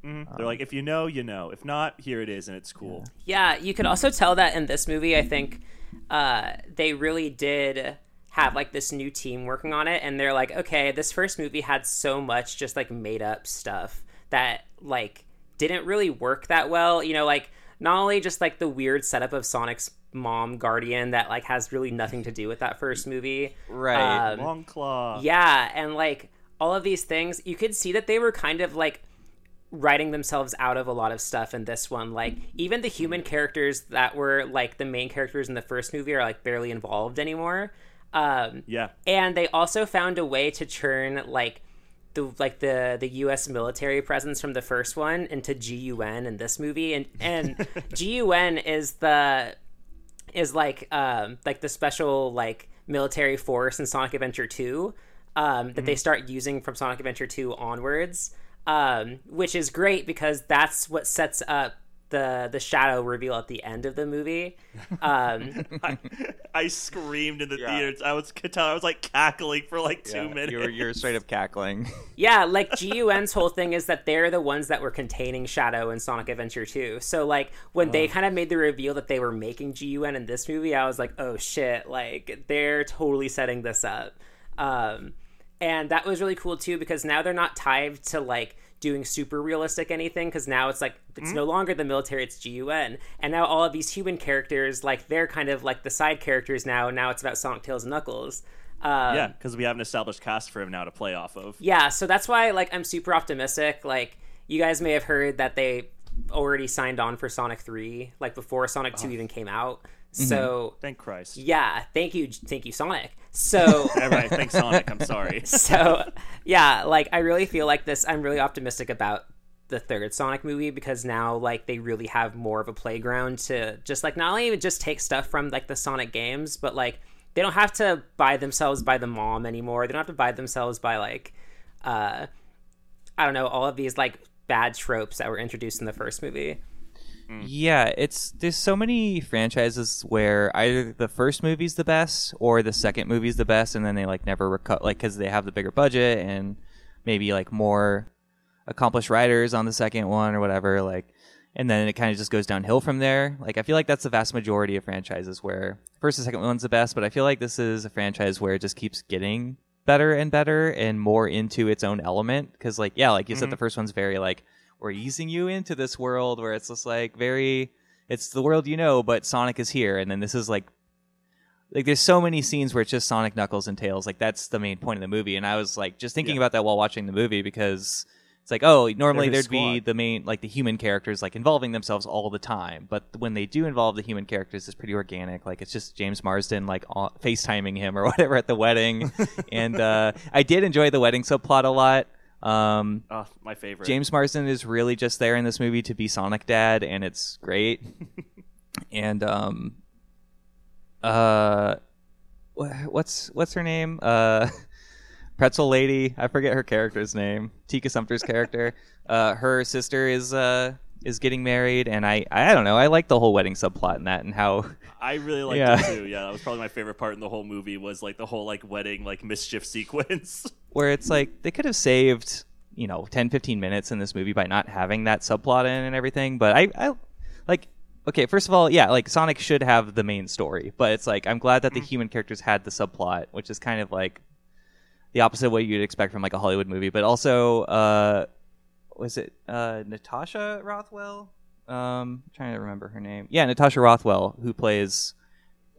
Mhm. They're like, if you know, you know. If not, here it is, and it's cool. Yeah, you could also tell that in this movie. I think uh, they really did have like this new team working on it, and they're like, okay, this first movie had so much just like made up stuff that like didn't really work that well. You know, like not only just like the weird setup of Sonic's mom guardian that like has really nothing to do with that first movie, Right. Um, Longclaw. yeah, and like all of these things, you could see that they were kind of like writing themselves out of a lot of stuff in this one. Like even the human characters that were like the main characters in the first movie are like barely involved anymore. Um, Yeah. and they also found a way to turn like the like the the U.S. military presence from the first one into GUN in this movie, and and GUN is the is like um like the special like military force in Sonic Adventure 2 um that they start using from Sonic Adventure 2 onwards um which is great because that's what sets up the the shadow reveal at the end of the movie um I, I screamed in the Yeah. theaters. I was could tell I was like cackling for like two Yeah, minutes. You're you're straight up cackling. Yeah, like GUN's whole thing is that they're the ones that were containing Shadow in Sonic Adventure 2. So like when they kind of made the reveal that they were making GUN in this movie, I was like, "Oh shit, like they're totally setting this up." Um and that was really cool too because now they're not tied to like doing super realistic anything because now it's like it's no longer the military it's gun and now all of these human characters like they're kind of like the side characters now and now it's about sonic tails and knuckles. Um, yeah, because we have an established cast for him now to play off of. yeah so that's why like i'm super optimistic. Like you guys may have heard that they already signed on for sonic 3 like before sonic 2 even came out so Thank Christ. yeah thank you thank you sonic so All right, thanks Sonic. I'm sorry. so yeah like i really feel like this i'm really optimistic about the third sonic movie because now like they really have more of a playground to just like not only just take stuff from like the sonic games but like they don't have to buy themselves by the mom anymore they don't have to buy themselves by like uh i don't know all of these like bad tropes that were introduced in the first movie Mm. Yeah, it's there's so many franchises where either the first movie's the best or the second movie's the best, and then they like never recut like because they have the bigger budget and maybe like more accomplished writers on the second one or whatever. Like, and then it kind of just goes downhill from there. Like, I feel like that's the vast majority of franchises where first and second one's the best, but I feel like this is a franchise where it just keeps getting better and better and more into its own element. Because like, yeah, like you said, the mm-hmm. first one's very like we're easing you into this world where it's just like very it's the world you know but sonic is here. And then this is like like there's so many scenes where it's just sonic knuckles and tails. Like that's the main point of the movie. And i was like just thinking Yeah. about that while watching the movie because it's like oh normally there'd be the main like the human characters like involving themselves all the time. But when they do involve the human characters it's pretty organic. Like it's just james marsden like on, facetiming him or whatever at the wedding. And uh i did enjoy the wedding subplot a lot um Oh, my favorite. James Marsden is really just there in this movie to be Sonic Dad, and it's great. and um, uh, what's what's her name? Uh, Pretzel Lady. I forget her character's name. Tika Sumpter's character. Uh, her sister is uh is getting married, and I I don't know. I like the whole wedding subplot in that, and how I really liked Yeah. it too. Yeah, that was probably my favorite part in the whole movie was like the whole like wedding like mischief sequence. Where it's like they could have saved you know 10 15 minutes in this movie by not having that subplot in and everything but i i like okay first of all yeah like sonic should have the main story but it's like i'm glad that the human characters had the subplot which is kind of like the opposite of what you'd expect from like a hollywood movie but also uh was it uh natasha rothwell um I'm trying to remember her name yeah natasha rothwell who plays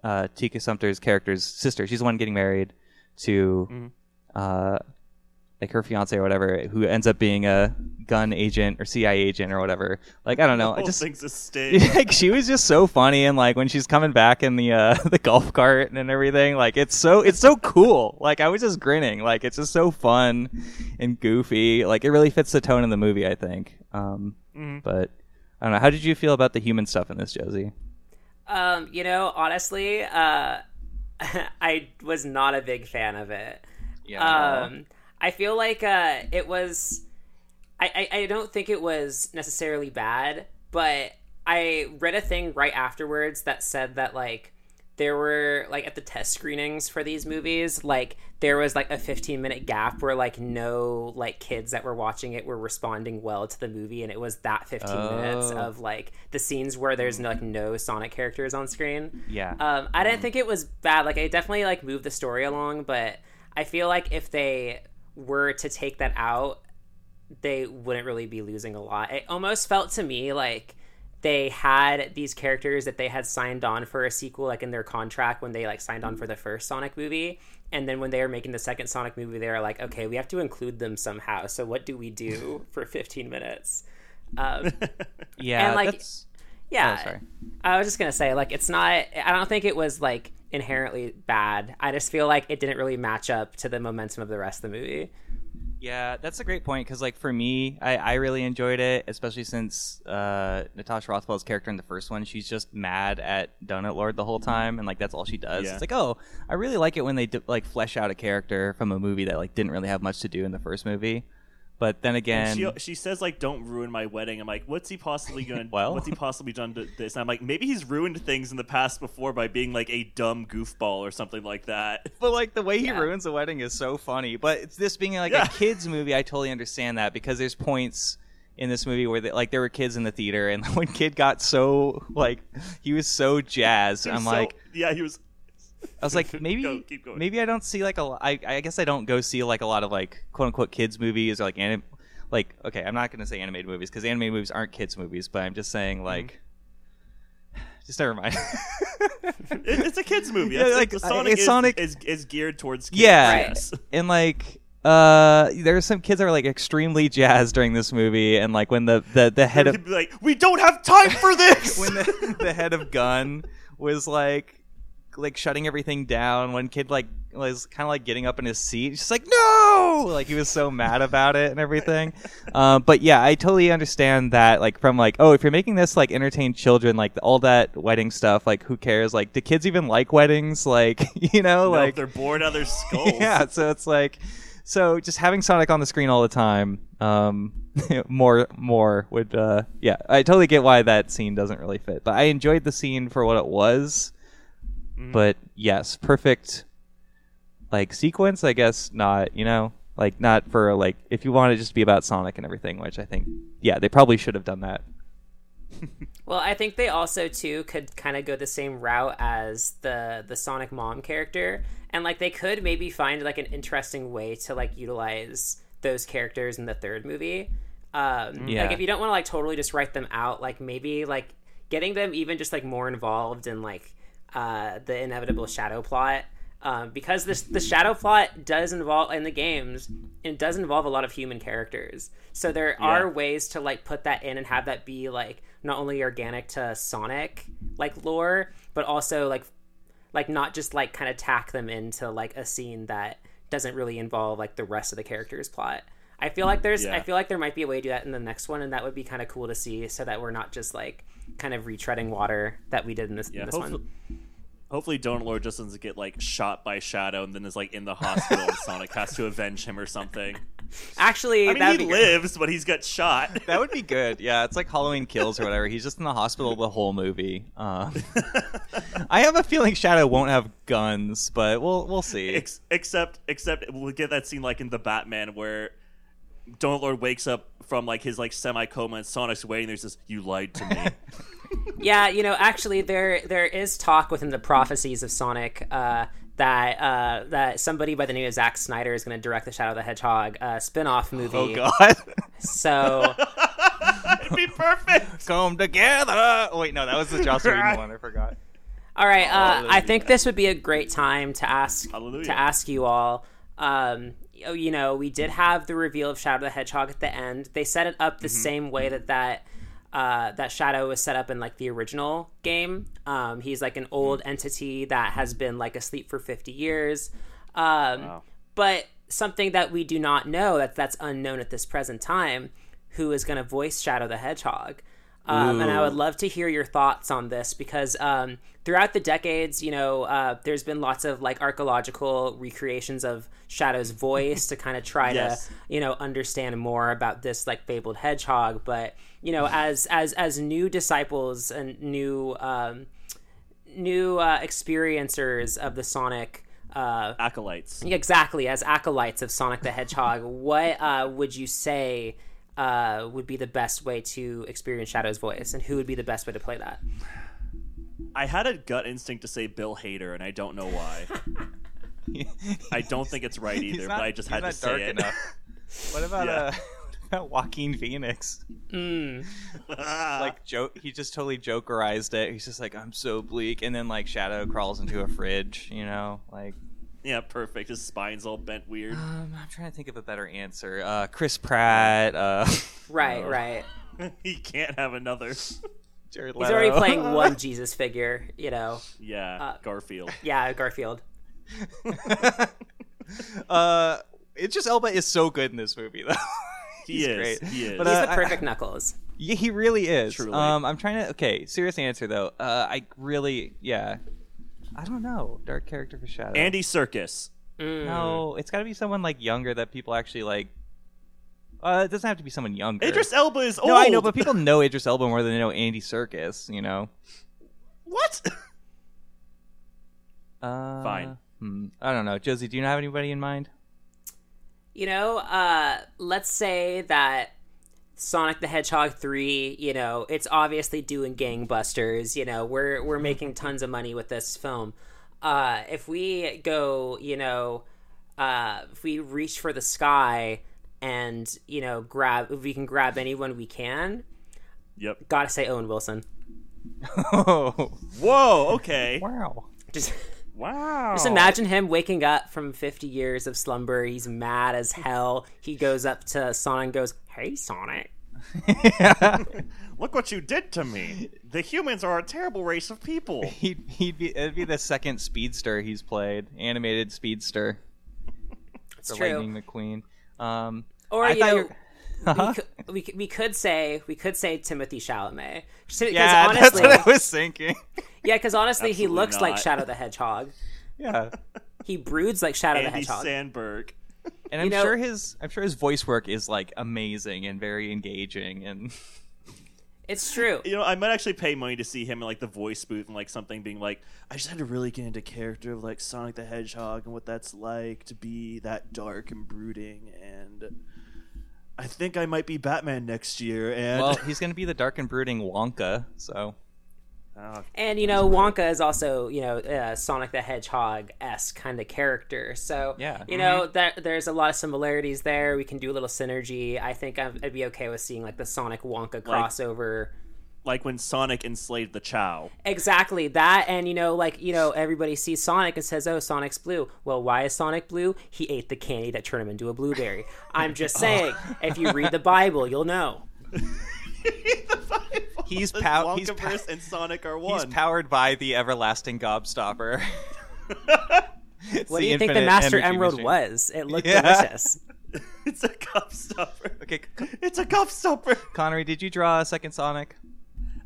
uh, Tika Sumpter's character's sister. She's the one getting married to Mhm. Uh, like her fiance or whatever, who ends up being a gun agent or CIA agent or whatever. Like I don't know. I just thing's a stage. like she was just so funny and like when she's coming back in the uh the golf cart and everything like it's so it's so cool like i was just grinning like it's just so fun and goofy like it really fits the tone of the movie i think um Mhm. but i don't know how did you feel about the human stuff in this josie Um, you know, honestly, uh, I was not a big fan of it. Um, I feel like uh, it was. I, I, I don't think it was necessarily bad, but I read a thing right afterwards that said that like there were like at the test screenings for these movies, like there was like a 15 minute gap where like no like kids that were watching it were responding well to the movie, and it was that 15 minutes Oh. of like the scenes where there's no, like no Sonic characters on screen. yeah Um, I didn't think it was bad. Like, I definitely like moved the story along, but I feel like if they were to take that out, they wouldn't really be losing a lot. It almost felt to me like they had these characters that they had signed on for a sequel, like in their contract when they like signed on for the first Sonic movie, and then when they were making the second Sonic movie, they were like, okay, we have to include them somehow. So what do we do for 15 minutes? Um, yeah and, like, that's yeah, Oh, sorry. I was just gonna say, like, it's not. I don't think it was like inherently bad. I just feel like it didn't really match up to the momentum of the rest of the movie. Yeah, that's a great point because, like, for me, I, I really enjoyed it, especially since uh, Natasha Rothwell's character in the first one, she's just mad at Donut Lord the whole time, and like that's all she does. Yeah. It's like, oh, I really like it when they d- like flesh out a character from a movie that like didn't really have much to do in the first movie. But then again, she, she says like, "Don't ruin my wedding." I'm like, "What's he possibly gonna? Well. what's he possibly done to this?" And I'm like, maybe he's ruined things in the past before by being like a dumb goofball or something like that. But like the way he Yeah. ruins a wedding is so funny. But it's this being like Yeah. a kids movie, I totally understand that because there's points in this movie where they, like there were kids in the theater, and when kid got so like he was so jazzed, I'm So- like. yeah, he was. I was like, maybe, Go, keep going. maybe I don't see like a. lo- I, I guess I don't go see like a lot of like quote unquote kids movies or like anim, like okay, I'm not gonna say animated movies because animated movies aren't kids movies, but I'm just Mm-hmm. saying like, just never mind. It, it's a kids movie. Yeah, That's- like, the uh, Sonic, it's is, Sonic- is is geared towards kids. yeah, yes. and like. Uh, there's some kids that are like extremely jazzed during this movie, and like when the the, the head of He'd be like, "We don't have time for this." when the, the head of gun was like like shutting everything down when kid like was kind of like getting up in his seat She's like no! Like he was so mad about it and everything. Um, but yeah i totally understand that like from like oh if you're making this like entertain children like all that wedding stuff like who cares? Like do kids even like weddings? Like you know No, like they're bored out of their skulls. yeah so it's like so just having sonic on the screen all the time um more more would uh yeah i totally get why that scene doesn't really fit but i enjoyed the scene for what it was Mhm. but yes perfect like sequence i guess not you know like not for like if you want it just to be about sonic and everything which i think yeah they probably should have done that Well, I think they also too could kind of go the same route as the the Sonic mom character, and like they could maybe find like an interesting way to like utilize those characters in the third movie. Um, Yeah. Like if you don't want to like totally just write them out, like maybe like getting them even just like more involved in like uh, the inevitable shadow plot. Um, because this the shadow plot does involve in the games it does involve a lot of human characters. So there are ways to like put that in and have that be like not only organic to sonic like lore but also like like not just like kind of tack them into like a scene that doesn't really involve like the rest of the character's plot. I feel like there's i feel like there might be a way to do that in the next one and that would be kind of cool to see so that we're not just like kind of retreading water that we did in this, Yeah, in this hopefully, one hopefully Donut Lord just doesn't get like shot by Shadow and then is like in the hospital and Sonic has to avenge him or something. actually I mean, that'd he be great. lives, but he's got shot. that would be good yeah it's like halloween kills or whatever he's just in the hospital the whole movie um, i have a feeling shadow won't have guns but we'll we'll see Ex- except, except we'll get that scene like in the Batman where Donut Lord wakes up from like his like semi coma and Sonic's waiting. There's this, "You lied to me." Yeah, you know, actually, there there is talk within the prophecies of Sonic uh, that uh, that somebody by the name of Zack Snyder is going to direct the Shadow of the Hedgehog uh, spin-off movie. oh god So It'd be perfect. come together. Oh, wait, no, that was the Joss Whedon one. I forgot. All right, uh, I think this would be a great time to ask Hallelujah. to ask you all. Um, you you know, we did have the reveal of Shadow the Hedgehog at the end. They set it up the same way that that uh, that Shadow was set up in like the original game. Um, he's like an old entity that has been like asleep for fifty years. Um, Wow. But something that we do not know that that's unknown at this present time, who is going to voice Shadow the Hedgehog. Um, and I would love to hear your thoughts on this because um, throughout the decades, you know, uh, there's been lots of like archaeological recreations of Shadow's voice to kind of try Yes. to, you know, understand more about this like fabled hedgehog. But you know, as as as new disciples and new um, new uh, experiencers of the Sonic. Uh, Acolytes. Exactly, as acolytes of Sonic the Hedgehog, what uh, would you say uh, would be the best way to experience Shadow's voice, and who would be the best way to play that? I had a gut instinct to say Bill Hader, and I don't know why. I don't think it's right either, not- but I just had to not say it. enough. What about Yeah. uh, what about Joaquin Phoenix? Mm. Like joke, he just totally jokerized it. He's just like, "I'm so bleak," and then like Shadow crawls into a fridge. You know, like yeah, perfect. His spine's all bent weird. um, I'm trying to think of a better answer. Uh, Chris Pratt. Uh, Right, right. he can't have another. Jared He's already playing one Jesus figure, you know. Yeah, Uh, Garfield. Yeah, Garfield. uh, it's just Elba is so good in this movie though. He is. great. He is. But, He's uh, the I- perfect Knuckles. Yeah, he really is. Truly. Um, I'm trying to. Okay, serious answer though. Uh, I really, yeah. I don't know. Dark character for Shadow. Andy Serkis. Mm. No, it's got to be someone like younger that people actually like. Uh, it doesn't have to be someone younger. Idris Elba is old. No, I know, but people know Idris Elba more than they know Andy Serkis. You know. what? Uh, Fine. Hmm. I don't know, Josie. Do you have anybody in mind? You know, uh, let's say that Sonic the Hedgehog 3, you know, it's obviously doing gangbusters, you know, we're we're making tons of money with this film. Uh, if we go, you know, uh, if we reach for the sky and, you know, grab if we can grab anyone we can, Yep. gotta say Owen Wilson. Oh, Whoa. Okay. wow. Just Wow. Just imagine him waking up from 50 years of slumber. He's mad as hell. He goes up to Sonic and goes, Hey, Sonic. Look what you did to me. The humans are a terrible race of people. he'd he'd be it'd be the second speedster he's played, animated speedster It's for true. Lightning McQueen. Um, Or, I you thought know, you were- we, uh-huh. could, we, could, we could say we could say Timothée Chalamet. Because yeah, honestly, that's what I was thinking. yeah, because honestly, he Absolutely looks like. Shadow the Hedgehog. yeah, He broods like Shadow the Hedgehog. Sandberg. and I'm know- sure his I'm sure his voice work is like amazing and very engaging and It's true. You know, I might actually pay money to see him in like the voice booth and like something being like, I just had to really get into character of like Sonic the Hedgehog and what that's like to be that dark and brooding and I think I might be Batman next year and well, he's gonna be the dark and brooding Wonka. So Oh, And you know, Wonka is also you know uh, Sonic the Hedgehog esque kind of character. So Yeah. you know that there's a lot of similarities there. We can do a little synergy. I think I'd, I'd be okay with seeing like the Sonic Wonka crossover. like when Sonic enslaved the Chow. Exactly that, and you know, like you know, everybody sees Sonic and says, "Oh, Sonic's blue." Well, why is Sonic blue? He ate the candy that turned him into a blueberry. I'm just oh. saying, if you read the Bible, you'll know. He's The pow- he's Wonkaverse pow- and Sonic are one. he's powered by the everlasting Gobstopper. What do you think the Master Emerald machine. was? It looked Yeah. delicious. it's a gobstopper. Okay, C- It's a gobstopper. Konnery, did you draw a second Sonic?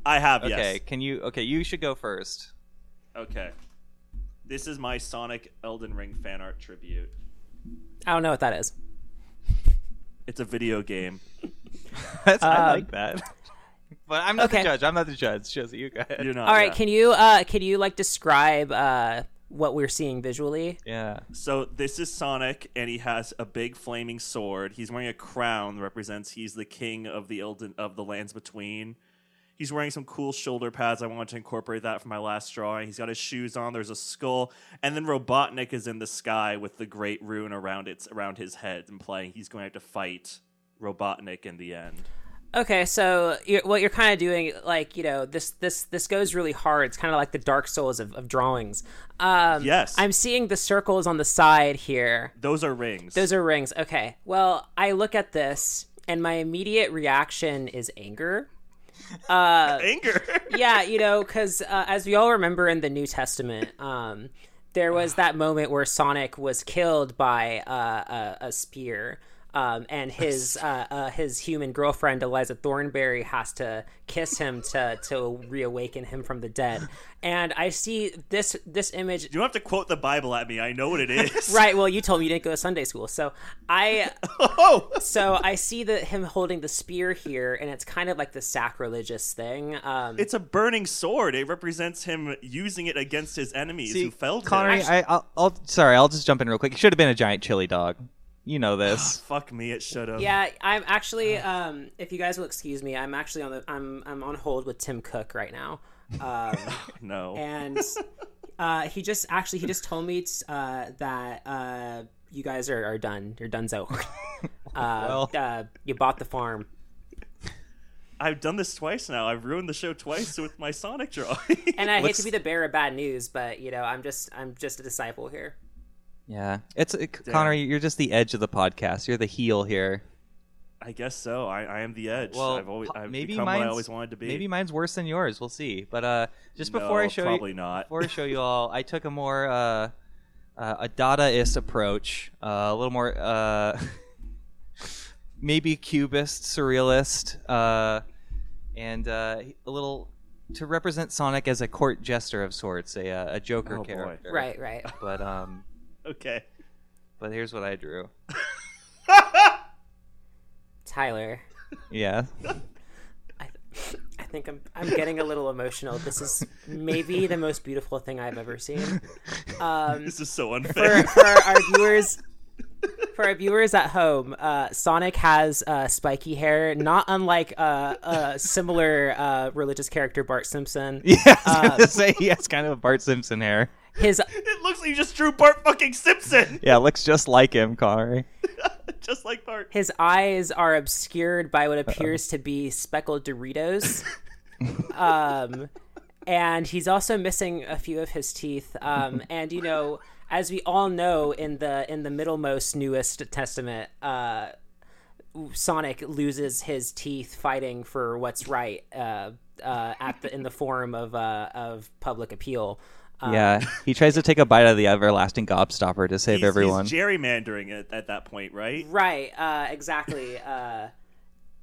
I have Okay, yes. can you? Okay, you should go first. Okay. This is my Sonic Elden Ring fan art tribute. I don't know what that is. It's a video game. That's, I Um, like that. But I'm not okay. the judge. I'm not the judge. Josie, you go ahead. You're not. All right, yeah. can you uh can you like describe uh what we're seeing visually? Yeah. So this is Sonic, and he has a big flaming sword. He's wearing a crown that represents he's the king of the Elden of the lands between. He's wearing some cool shoulder pads. I wanted to incorporate that for my last drawing. He's got his shoes on. There's a skull, and then Robotnik is in the sky with the great rune around its around his head, implying he's going to have to fight Robotnik in the end. Okay, so you're, what you're kind of doing, like you know, this this this goes really hard. It's kind of like the Dark Souls of, of drawings. Um, Yes. I'm seeing the circles on the side here. Those are rings. Those are rings. Okay. Well, I look at this, and my immediate reaction is anger. Anger. yeah, you know, because uh, as we all remember in the New Testament, um, there was that moment where Sonic was killed by uh, a, a spear. Um, and his uh, uh, his human girlfriend Eliza Thornberry has to kiss him to to reawaken him from the dead. And I see this this image you don't have to quote the Bible at me. I know what it is. right. Well, you told me you didn't go to Sunday school, so I Oh. so I see that him holding the spear here, and it's kind of like the sacrilegious thing. Um, It's a burning sword. It represents him using it against his enemies who felled Konnery, him. I, I'll, I'll sorry, I'll just jump in real quick. It should have been a giant chili dog. You know this. Fuck me, it should have. Yeah, I'm actually. Um, if you guys will excuse me, I'm actually on the. I'm I'm on hold with Tim Cook right now, um, No. and uh, he just actually he just told me uh, that uh, you guys are, are done. You're done, so. Uh, Well. uh, you bought the farm. I've done this twice now. I've ruined the show twice with my Sonic drawing. And I hate Let's- to be the bearer of bad news, but you know, I'm just I'm just a disciple here. Yeah, it's it, Connor. You're just the edge of the podcast. You're the heel here. I guess so. I, I am the edge. Well, I've always I've maybe become what I always wanted to be. maybe mine's worse than yours. We'll see. But uh, just No, before I show probably you, not. before I show you all, I took a more uh, uh, a Dadaist approach, uh, a little more uh, maybe cubist, surrealist, uh, and uh, a little to represent Sonic as a court jester of sorts, a uh, a Joker Oh, boy. character. Right, right. But um, Okay. but here's what I drew. Tyler, Yeah. I, I think I'm I'm getting a little emotional. This is maybe the most beautiful thing I've ever seen. Um, This is so unfair. for our viewers. For our viewers at home, uh, Sonic has uh, spiky hair, not unlike uh, a similar uh, religious character Bart Simpson. Yeah, I was Uh, gonna say he has kind of a Bart Simpson hair. His it looks like you just drew Bart fucking Simpson, Yeah, looks just like him, Konnery. just like Bart. his eyes are obscured by what appears to be speckled Doritos. um, and he's also missing a few of his teeth. Um, and you know, as we all know, in the in the middlemost newest testament, uh, Sonic loses his teeth fighting for what's right uh, uh, at the in the form of uh, of public appeal. Um, yeah, he tries to take a bite out of the everlasting gobstopper to save He's, everyone. he's gerrymandering it at that point, right? Right. Uh, exactly. Uh,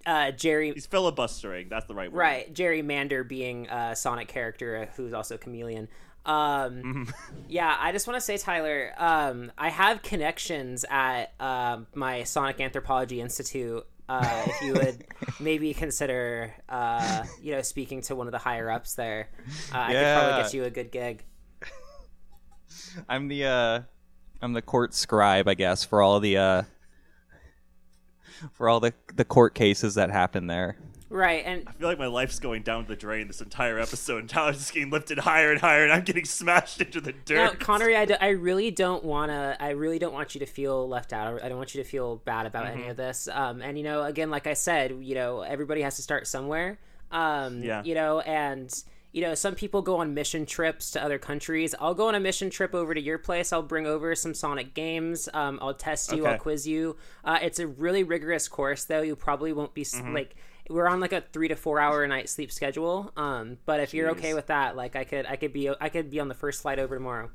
uh, Jerry. He's filibustering. That's the right word. Right, Jerry Mander being a Sonic character uh, who's also a chameleon. Um, yeah, I just want to say, Tyler, um, I have connections at um, my Sonic Anthropology Institute. Uh, if you would maybe consider, uh, you know, speaking to one of the higher ups there, uh, I could probably get you a good gig. I'm the uh, I'm the court scribe, I guess, for all the uh, for all the the court cases that happen there. Right, and I feel like my life's going down the drain this entire episode, and Tyler's just getting lifted higher and higher, and I'm getting smashed into the dirt. Now, Konnery, I, d- I really don't want to. I really don't want you to feel left out. I don't want you to feel bad about any Mm-hmm. of this. Um, and you know, again, like I said, you know, everybody has to start somewhere. Um, Yeah. You know, and you know, some people go on mission trips to other countries. I'll go on a mission trip over to your place. I'll bring over some Sonic games. Um, I'll test you. I'll quiz you. Uh, it's a really rigorous course, though. You probably won't be Mm-hmm. like. We're on like a three to four hour a night sleep schedule. Um, but if you're okay with that, like I could, I could be, I could be on the first flight over tomorrow.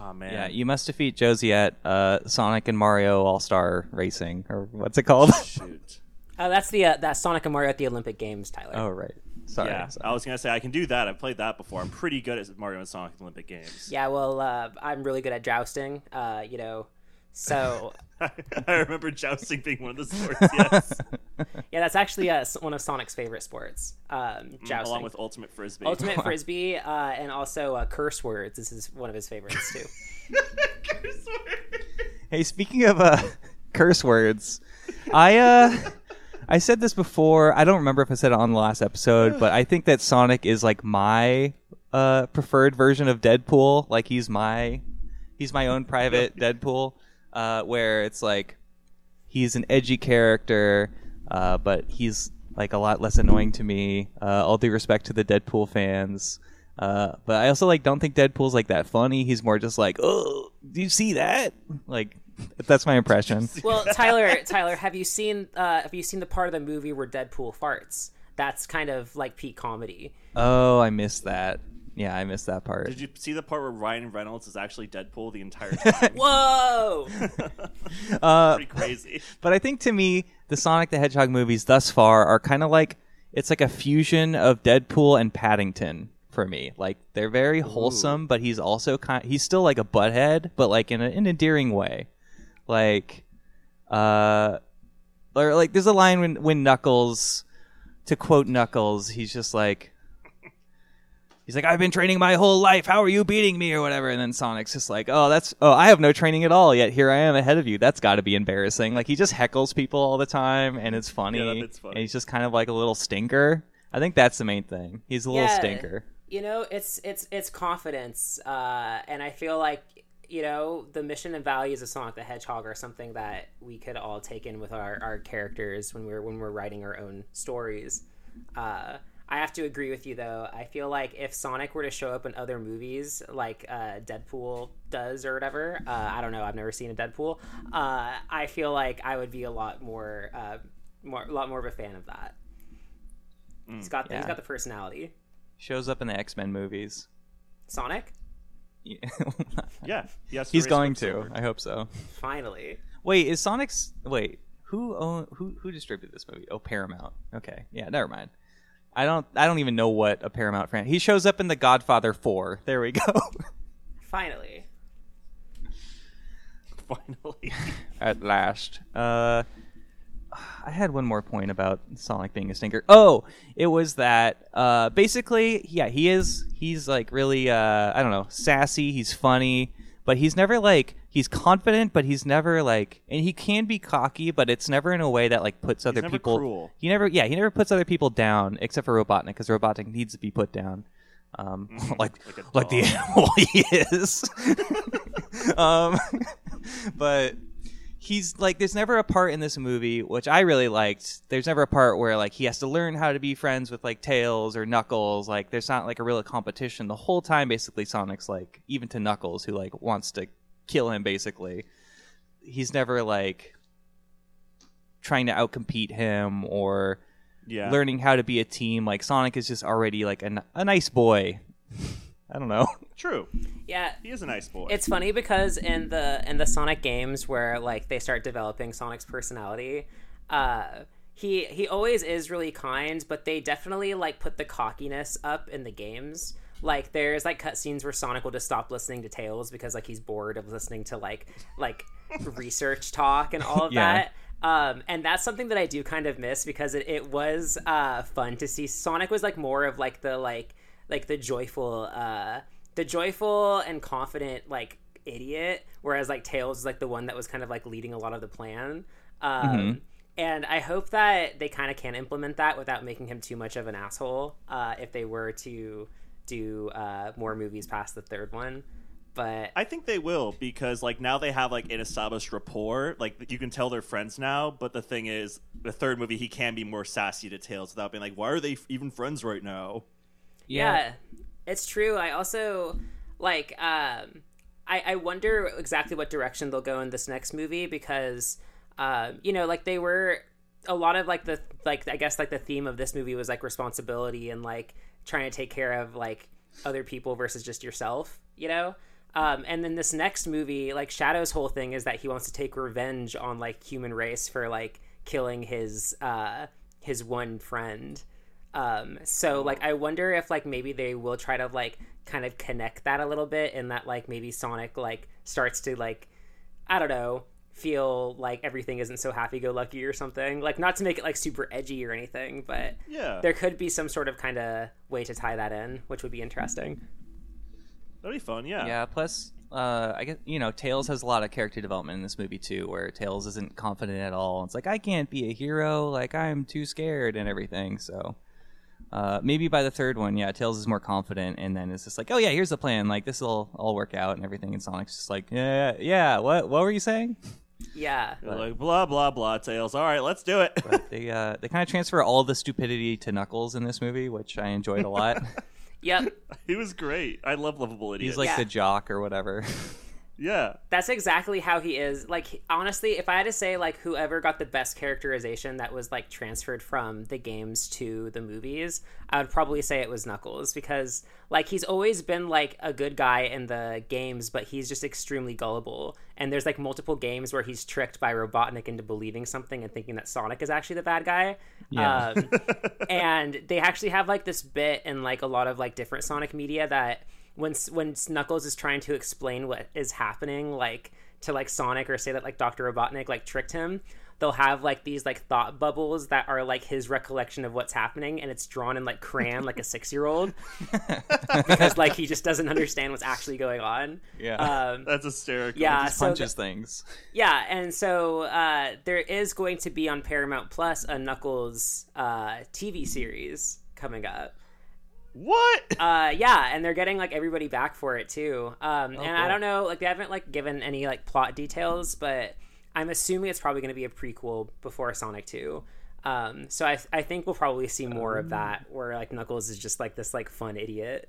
oh man. Yeah, you must defeat Josie at uh, Sonic and Mario All Star Racing, or what's it called? Shoot. Oh, that's the uh, that Sonic and Mario at the Olympic Games, Tyler. oh right, sorry. Yeah, sorry. I was gonna say I can do that. I've played that before. I'm pretty good at Mario and Sonic Olympic games. Yeah, well, uh, I'm really good at jousting. Uh, you know, so I remember jousting being one of the sports. Yes, yeah, that's actually uh, one of Sonic's favorite sports. Um, jousting, along with Ultimate Frisbee. Ultimate Frisbee, uh, and also uh, curse words. This is one of his favorites too. Curse word. Hey, speaking of uh, curse words, I uh, I said this before. I don't remember if I said it on the last episode, but I think that Sonic is like my uh, preferred version of Deadpool. Like he's my he's my own private Deadpool, uh, where it's like he's an edgy character, uh, but he's like a lot less annoying to me. Uh, all due respect to the Deadpool fans. Uh, but I also like don't think Deadpool's like that funny. He's more just like, oh, do you see that? Like, that's my impression. Well, Tyler, Tyler, have you seen uh, have you seen the part of the movie where Deadpool farts? That's kind of like peak comedy. Oh, I missed that. Yeah, I missed that part. Did you see the part where Ryan Reynolds is actually Deadpool the entire time? Whoa! Uh, Pretty crazy. But I think to me, the Sonic the Hedgehog movies thus far are kind of like it's like a fusion of Deadpool and Paddington for me. Like they're very wholesome, but he's also kind. He's still like a butthead, but like in, a, in an endearing way. Like, uh, or like there's a line when when Knuckles, to quote Knuckles, he's just like. He's like, I've been training my whole life. How are you beating me or whatever? And then Sonic's just like, oh, that's, oh, I have no training at all. Yet here I am ahead of you. That's got to be embarrassing. Like he just heckles people all the time, and it's funny. Yeah, that bit's funny. And he's just kind of like a little stinker. I think that's the main thing. He's a little Yeah. stinker. You know, it's it's it's confidence, uh, and I feel like you know the mission and values of Sonic the Hedgehog are something that we could all take in with our, our characters when we're when we're writing our own stories. Uh, I have to agree with you though. I feel like if Sonic were to show up in other movies, like uh, Deadpool does or whatever, uh, I don't know. I've never seen a Deadpool. Uh, I feel like I would be a lot more, uh, more, a lot more of a fan of that. he's got the, he's yeah. got the personality. Shows up in the X Men movies. Sonic, Yeah. Yeah, he has to he's going to. Quicksilver. I hope so. finally. Wait, is Sonic's? Wait, who own, who who distributed this movie? Oh, Paramount. Okay, yeah, never mind. I don't I don't even know what a Paramount fan. He shows up in The Godfather Four. There we go. Finally. Finally. At last. Uh, I had one more point about Sonic being a stinker. Oh, it was that uh, basically, yeah, he is. He's like really, uh, I don't know, sassy. He's funny, but he's never like he's confident, but he's never like, and he can be cocky, but it's never in a way that like puts other people. cruel. He never, yeah, he never puts other people down, except for Robotnik, because Robotnik needs to be put down. Um, like, Like like the animal he is. um, but he's like there's never a part in this movie which I really liked. There's never a part where like he has to learn how to be friends with like Tails or Knuckles. Like there's not like a real competition the whole time basically Sonic's like even to Knuckles who like wants to kill him basically. He's never like trying to outcompete him or Yeah. learning how to be a team. Like Sonic is just already like a, n- a nice boy. I don't know. True. Yeah. He is a nice boy. It's funny because in the in the Sonic games where like they start developing Sonic's personality, uh he he always is really kind, but they definitely like put the cockiness up in the games. Like there's like cutscenes where Sonic will just stop listening to Tails because like he's bored of listening to like like research talk and all of Yeah. that. Um, and that's something that I do kind of miss because it, it was uh, fun to see. Sonic was like more of like the like like the joyful uh, the joyful and confident like idiot, whereas like Tails is like the one that was kind of like leading a lot of the plan. Um, And I hope that they kind of can implement that without making him too much of an asshole. Uh, if they were to do uh, more movies past the third one, but I think they will because like now they have like an established rapport. Like you can tell they're friends now. But the thing is, the third movie he can be more sassy to Tails without being like, "Why are they even friends right now?" Yeah, it's true. I also like um I, I wonder exactly what direction they'll go in this next movie because um you know like they were a lot of like the like I guess like the theme of this movie was like responsibility and like trying to take care of like other people versus just yourself, you know? Um, and then this next movie, like Shadow's whole thing is that he wants to take revenge on like human race for like killing his uh his one friend. Um, so like I wonder if like maybe they will try to like kind of connect that a little bit and that like maybe Sonic like starts to like I don't know feel like everything isn't so happy go lucky or something like not to make it like super edgy or anything but Yeah, there could be some sort of kind of way to tie that in which would be interesting that'd be fun. Yeah. Yeah. Plus, uh, I guess you know Tails has a lot of character development in this movie too, where Tails isn't confident at all. It's like I can't be a hero. Like I'm too scared and everything. So. Uh, maybe by the third one, yeah, Tails is more confident, and then it's just like, oh yeah, here's the plan. Like this will all work out and everything. And Sonic's just like, yeah, yeah. What? What were you saying? Yeah. They're like blah blah blah. Tails. All right, let's do it. They uh, they kind of transfer all the stupidity to Knuckles in this movie, which I enjoyed a lot. Yep. he was great. I love lovable idiot. He's like Yeah. the jock or whatever. yeah. That's exactly how he is. Like honestly, if I had to say like whoever got the best characterization that was like transferred from the games to the movies, I would probably say it was Knuckles because like he's always been like a good guy in the games, but he's just extremely gullible. And there's like multiple games where he's tricked by Robotnik into believing something and thinking that Sonic is actually the bad guy. Yeah. Um, and they actually have like this bit in like a lot of like different Sonic media that when when Knuckles is trying to explain what is happening, like to like Sonic or say that like Doctor Robotnik like tricked him, they'll have like these like thought bubbles that are like his recollection of what's happening, and it's drawn in like crayon like a six year old because like he just doesn't understand what's actually going on. Yeah. Um, That's hysterical. yeah, Just so punches things. yeah, and so uh, there is going to be on Paramount Plus a Knuckles uh, TV series coming up. What? Uh, yeah, and they're getting like everybody back for it too. Um, and I don't know, like they haven't like given any like plot details, but I'm assuming it's probably going to be a prequel before Sonic Two. Um, so I I think we'll probably see more of that, where like Knuckles is just like this like fun idiot.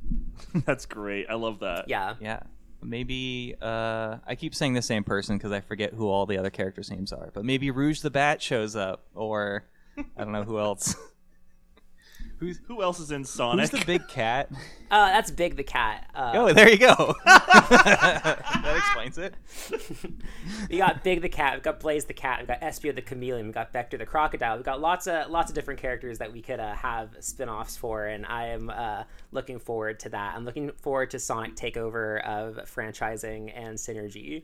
That's great. I love that. Yeah, Yeah. Maybe uh, I keep saying the same person because I forget who all the other characters' names are. But maybe Rouge the Bat shows up, or I don't know who else. who's Who else is in Sonic? who's the big cat? uh, that's Big the cat. Uh, Oh, there you go. that explains it. we got Big the cat, We've got Blaze the cat, We've got Espio the chameleon, We've got Vector the crocodile. We've got lots of lots of different characters that we could uh, have spin-offs for, and I am uh, looking forward to that. I'm looking forward to Sonic takeover of franchising and synergy.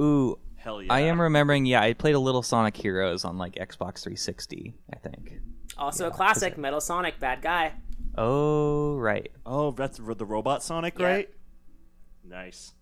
Ooh, Hell yeah. I am remembering. Yeah, I played a little Sonic Heroes on like Xbox 360. I think. Also a classic, Metal Sonic, bad guy. Oh right. Oh, that's the robot Sonic, Yeah. right? Nice.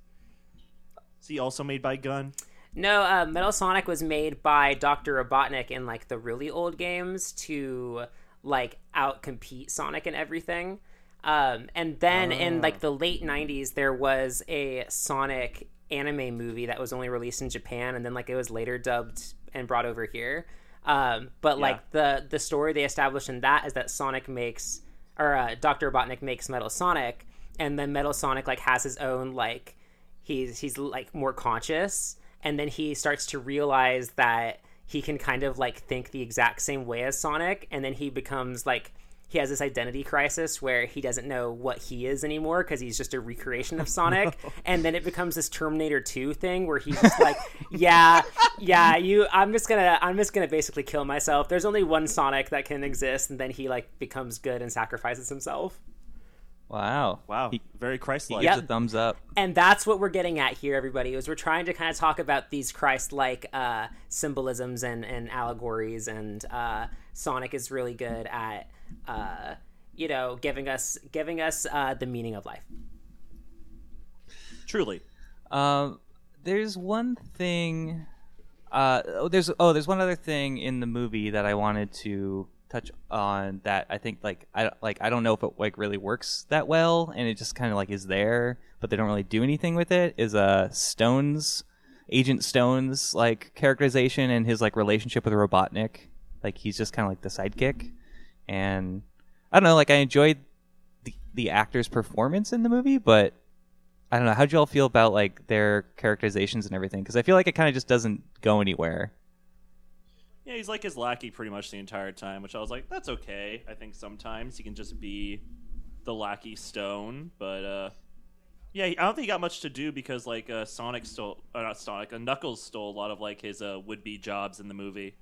Is he also made by Gun? No, uh, Metal Sonic was made by Dr. Robotnik in like the really old games to like outcompete Sonic and everything. Um, and then in like the late '90s, there was a Sonic anime movie that was only released in Japan, and then like it was later dubbed and brought over here. Um, but like the the story they established in that is that Sonic makes or uh, Dr. Robotnik makes Metal Sonic, and then Metal Sonic like has his own like he's he's like more conscious and then he starts to realize that he can kind of like think the exact same way as Sonic and then he becomes like he has this identity crisis where he doesn't know what he is anymore because he's just a recreation of Sonic and then it becomes this Terminator 2 thing where he's just like yeah yeah you I'm just gonna I'm just gonna basically kill myself there's only one Sonic that can exist and then he like becomes good and sacrifices himself Wow. Wow. He Very Christ-like. gives Yep. a thumbs up. and that's what we're getting at here everybody is we're trying to kind of talk about these christ-like uh, symbolisms and, and allegories and uh, sonic is really good at uh, you know giving us giving us uh, the meaning of life Truly. Um, there's one thing. Uh, oh, there's oh, there's one other thing in the movie that I wanted to touch on that I think like I like I don't know if it like really works that well, and it just kind of like is there, but they don't really do anything with it. Is uh Stone's Agent Stone's like characterization and his like relationship with Robotnik. Like he's just kind of like the sidekick, and I don't know. Like I enjoyed the the actor's performance in the movie, but I don't know. How'd you all feel about like their characterizations and everything? Because I feel like it kind of just doesn't go anywhere. Yeah, he's like his lackey pretty much the entire time, which I was like, that's okay. I think sometimes he can just be the lackey Stone, but uh yeah, I don't think he got much to do because like uh, Sonic stole, uh, not Sonic, uh, Knuckles stole a lot of like his uh, would-be jobs in the movie.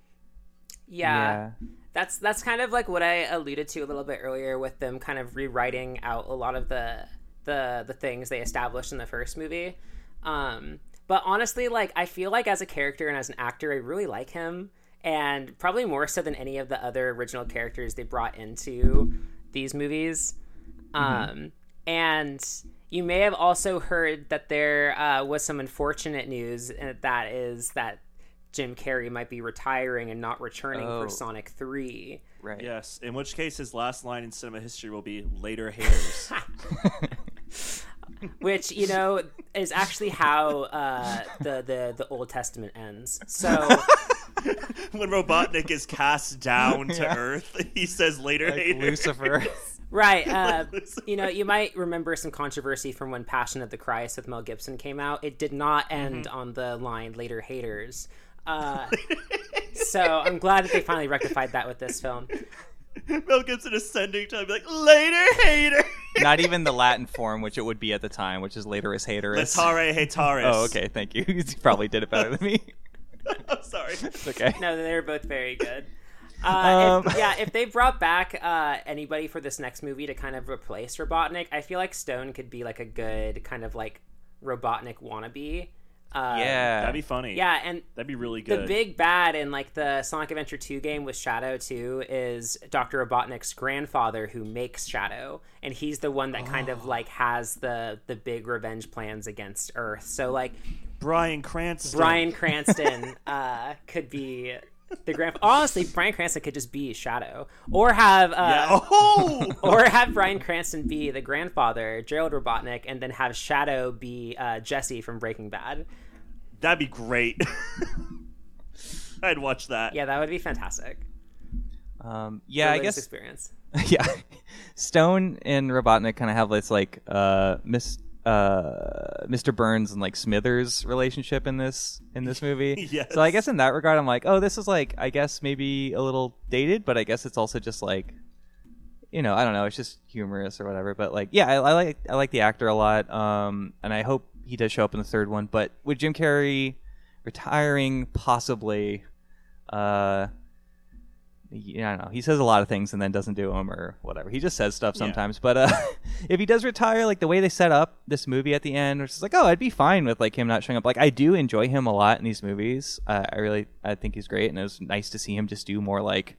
Yeah, that's that's kind of like what I alluded to a little bit earlier with them kind of rewriting out a lot of the the the things they established in the first movie. Um, but honestly, like I feel like as a character and as an actor, I really like him, and probably more so than any of the other original characters they brought into these movies. Um, and you may have also heard that there uh, was some unfortunate news, and that is that Jim Carrey might be retiring and not returning Oh. for Sonic Three. Right. Yes, in which case his last line in cinema history will be "later haters." which you know is actually how uh, the the the Old Testament ends. So when Robotnik is cast down to Yeah. Earth, he says later, like hater. Lucifer. right, uh, you know, you might remember some controversy from when Passion of the Christ with Mel Gibson came out. It did not end on the line "later haters." Uh, so I'm glad that they finally rectified that with this film. Mel Gibson ascending to be like, later, hater. Not even the Latin form, which it would be at the time, which is later as haterus. Latare Hataris. Oh, okay, thank you. you probably did it better than me. I'm sorry. It's okay. No, they're both very good. Uh, if- Um, yeah, if they brought back uh, anybody for this next movie to kind of replace Robotnik, I feel like Stone could be like a good kind of like Robotnik wannabe. Uh, Yeah. That'd be funny. yeah, and That'd be really good. the big bad in like the Sonic Adventure 2 game with Shadow 2 is Dr. Robotnik's grandfather who makes Shadow and he's the one that kind of like has the the big revenge plans against Earth. So like Bryan Cranston. Bryan Cranston uh, could be the grand. Honestly, Bryan Cranston could just be Shadow, or have uh, Yeah. Oh! or have Bryan Cranston be the grandfather, Gerald Robotnik, and then have Shadow be uh, Jesse from Breaking Bad. That'd be great. I'd watch that. Yeah, that would be fantastic. Um, yeah, I guess. experience. yeah, Stone and Robotnik kind of have this like uh, Miss uh, Mr. Burns and like Smithers relationship in this in this movie. Yes. So I guess in that regard, I'm like, oh, this is like I guess maybe a little dated, but I guess it's also just like, you know, I don't know, it's just humorous or whatever. But like, yeah, I, I like I like the actor a lot, um, and I hope he does show up in the third one. But with Jim Carrey retiring, possibly. Uh, yeah, I don't know. He says a lot of things and then doesn't do them or whatever. He just says stuff Yeah. sometimes. But uh, if he does retire, like the way they set up this movie at the end, which is like, oh, I'd be fine with like him not showing up. Like I do enjoy him a lot in these movies. Uh, I really, I think he's great, and it was nice to see him just do more like,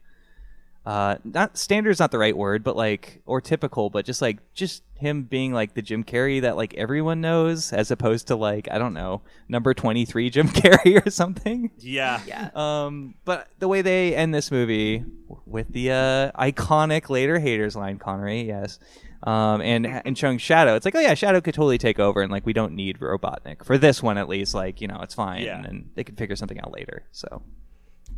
uh, not standard's not the right word, but like or typical, but just like just him being like the Jim Carrey that like everyone knows, as opposed to like I don't know number twenty three Jim Carrey or something. Yeah. Yeah. Um, but the way they end this movie with the uh, iconic later haters line, Konnery, yes, um, and and showing Shadow, it's like, oh yeah, Shadow could totally take over, and like we don't need Robotnik for this one at least. Like you know, it's fine, Yeah. and then they can figure something out later. So